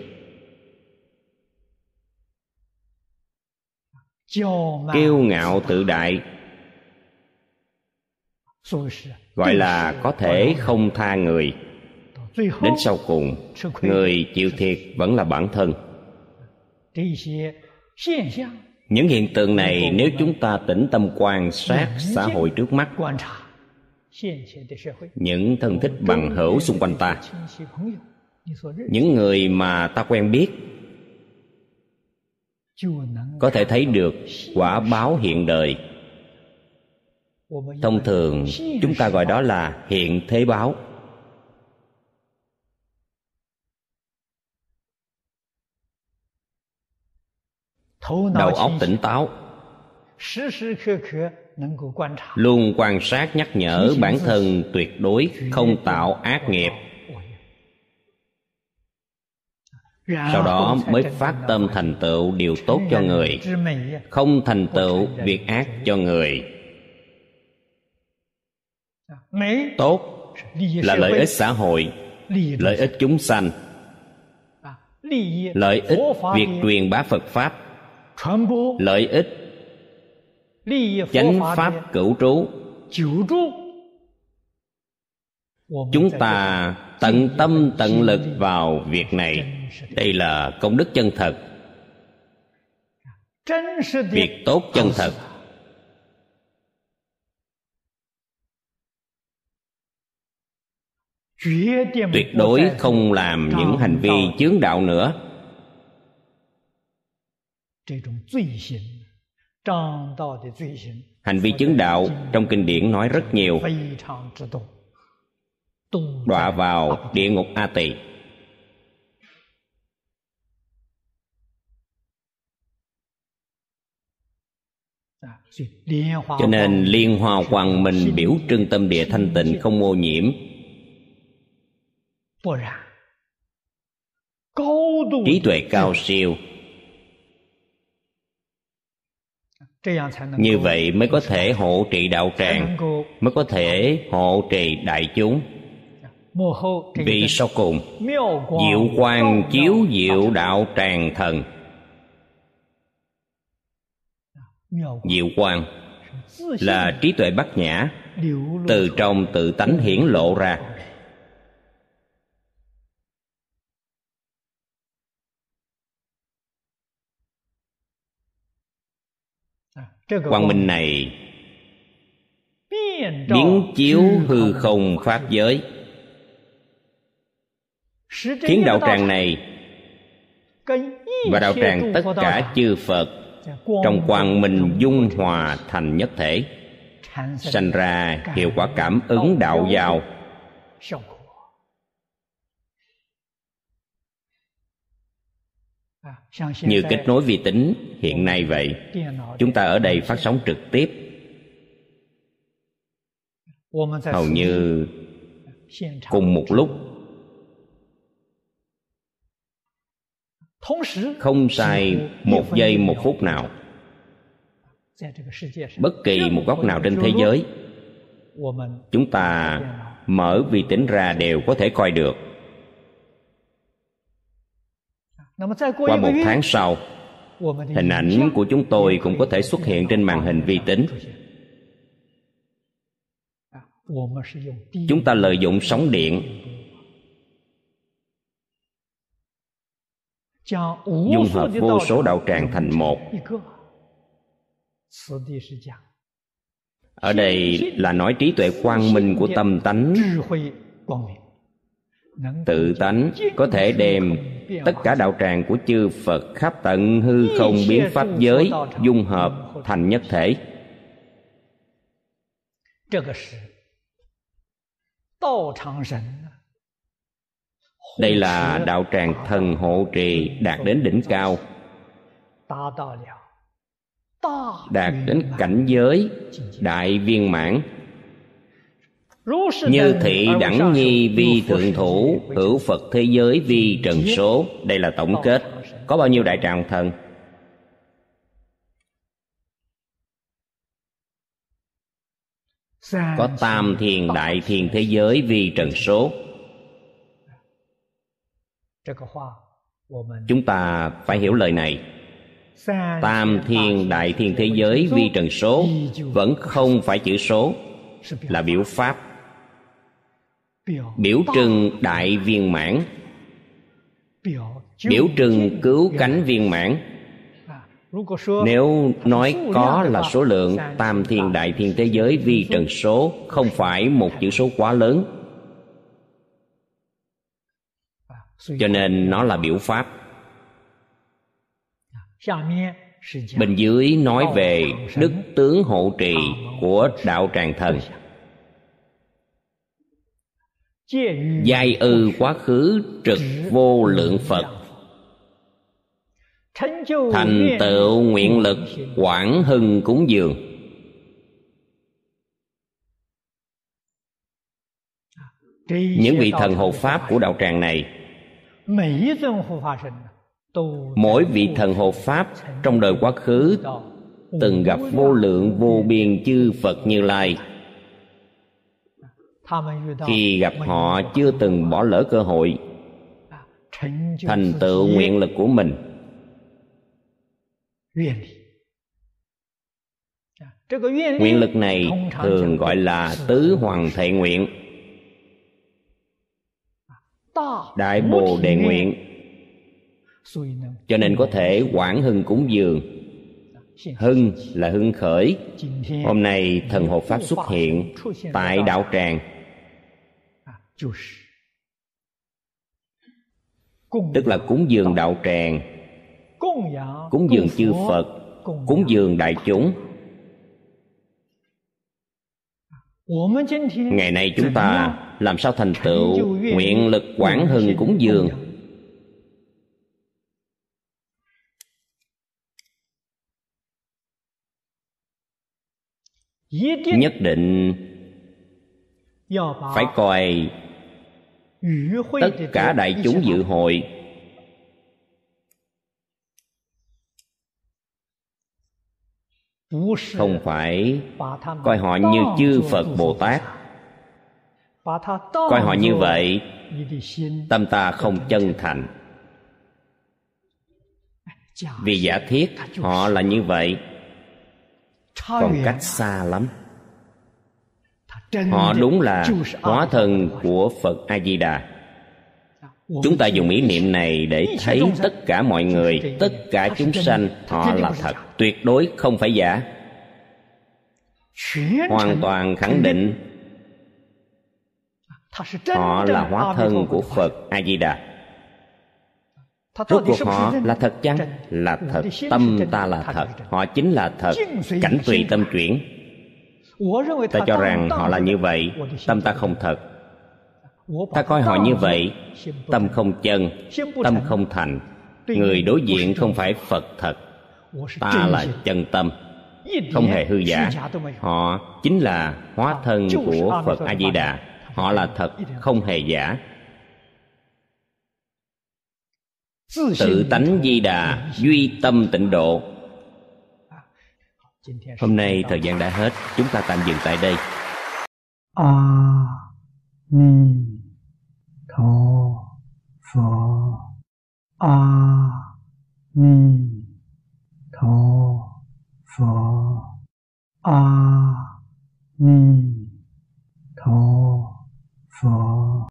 Kiêu ngạo tự đại. Gọi là có thể không tha người. Đến sau cùng người chịu thiệt vẫn là bản thân những hiện tượng này nếu chúng ta tĩnh tâm quan sát xã hội trước mắt, những thân thích bằng hữu xung quanh ta, những người mà ta quen biết, có thể thấy được quả báo hiện đời. Thông thường, chúng ta gọi đó là hiện thế báo. Đầu óc tỉnh táo。luôn quan sát nhắc nhở bản thân tuyệt đối không tạo ác nghiệp。sau đó mới phát tâm thành tựu điều tốt cho người không thành tựu việc ác cho người。tốt là lợi ích xã hội lợi ích chúng sanh lợi ích việc truyền bá phật pháp lợi ích. Chánh pháp cửu trú. Chúng ta tận tâm tận lực vào việc này. Đây là công đức chân thật. Việc tốt chân thật. Tuyệt đối không làm những hành vi chướng đạo nữa hành vi chứng đạo trong kinh điển nói rất nhiều. đọa vào địa ngục a tỳ. Cho nên liên hoa hoàng mình biểu trưng tâm địa thanh tịnh không ô nhiễm. Trí tuệ cao siêu như vậy mới có thể hộ trì đạo tràng mới có thể hộ trì đại chúng. vì sau cùng diệu quang chiếu diệu đạo tràng thần. diệu quang là trí tuệ bát nhã từ trong tự tánh hiển lộ ra quang minh này biến chiếu hư không. pháp giới. Khiến đạo tràng này và đạo tràng tất cả chư phật trong quang minh dung hòa thành nhất thể sanh ra hiệu quả cảm ứng đạo giao như kết nối vi tính hiện nay vậy. Chúng ta ở đây phát sóng trực tiếp. Hầu như cùng một lúc. Không sai một giây một phút nào. Bất kỳ một góc nào trên thế giới chúng ta mở vi tính ra đều có thể coi được Qua một tháng sau, hình ảnh của chúng tôi cũng có thể xuất hiện trên màn hình vi tính. Chúng ta lợi dụng sóng điện. Dung hợp vô số đạo tràng thành một. ở đây là nói trí tuệ quang minh của tâm tánh tự tánh có thể đem tất cả đạo tràng của chư phật khắp tận hư không biến pháp giới dung hợp thành nhất thể. Đây là đạo tràng thần hộ trì đạt đến đỉnh cao. đạt đến cảnh giới đại viên mãn như thị đẳng nhi vi thượng thủ hữu phật thế giới vi trần số đây là tổng kết. Có bao nhiêu đại tràng thần? Có tam thiền đại thiền thế giới vi trần số. Chúng ta phải hiểu lời này. Tam thiên đại thiên thế giới vi trần số vẫn không phải chữ số là biểu pháp biểu trưng đại viên mãn. Biểu trưng cứu cánh viên mãn. Nếu nói có là số lượng tam thiên đại thiên thế giới vi trần số không phải một chữ số quá lớn. Cho nên nó là biểu pháp. Bên dưới nói về đức tướng hộ trì của đạo tràng thần giai ư quá khứ, trực vô lượng phật. Thành tựu nguyện lực, quảng hưng cúng dường. Những vị thần hộ pháp của đạo tràng này, mỗi vị thần hộ pháp trong đời quá khứ, từng gặp vô lượng vô biên chư phật như lai khi gặp họ chưa từng bỏ lỡ cơ hội thành tựu nguyện lực của mình. Nguyện lực này thường gọi là tứ hoàng thệ nguyện. Đại bồ đề nguyện. Cho nên có thể quảng hưng cúng dường. Hưng là hưng khởi. Hôm nay thần hộ pháp xuất hiện tại đạo tràng tức là cúng dường đạo tràng. Cúng dường chư phật. Cúng dường đại chúng. Ngày nay chúng ta làm sao thành tựu nguyện lực quảng hưng cúng dường? nhất định phải coi tất cả đại chúng dự hội. không phải coi họ như chư phật bồ tát. coi họ như vậy tâm ta không chân thành. vì giả thiết họ là như vậy còn cách xa lắm họ đúng là hóa thân của phật a di đà chúng ta dùng ý niệm này để thấy tất cả mọi người, tất cả chúng sanh, họ là thật, tuyệt đối không phải giả. Hoàn toàn khẳng định họ là hóa thân của phật a di đà rốt cuộc họ là thật chăng? Là thật, tâm ta là thật, họ chính là thật, cảnh tùy tâm chuyển ta cho rằng họ là như vậy, tâm ta không thật. Ta coi họ như vậy, tâm không chân, tâm không thành. Người đối diện không phải phật thật, ta là chân tâm. Không hề hư giả. Họ chính là hóa thân của phật a di đà họ là thật, không hề giả. Tự tánh di đà, duy tâm tịnh độ hôm nay thời gian đã hết, chúng ta tạm dừng tại đây. A ni tho pho. A ni tho pho. a ni tho pho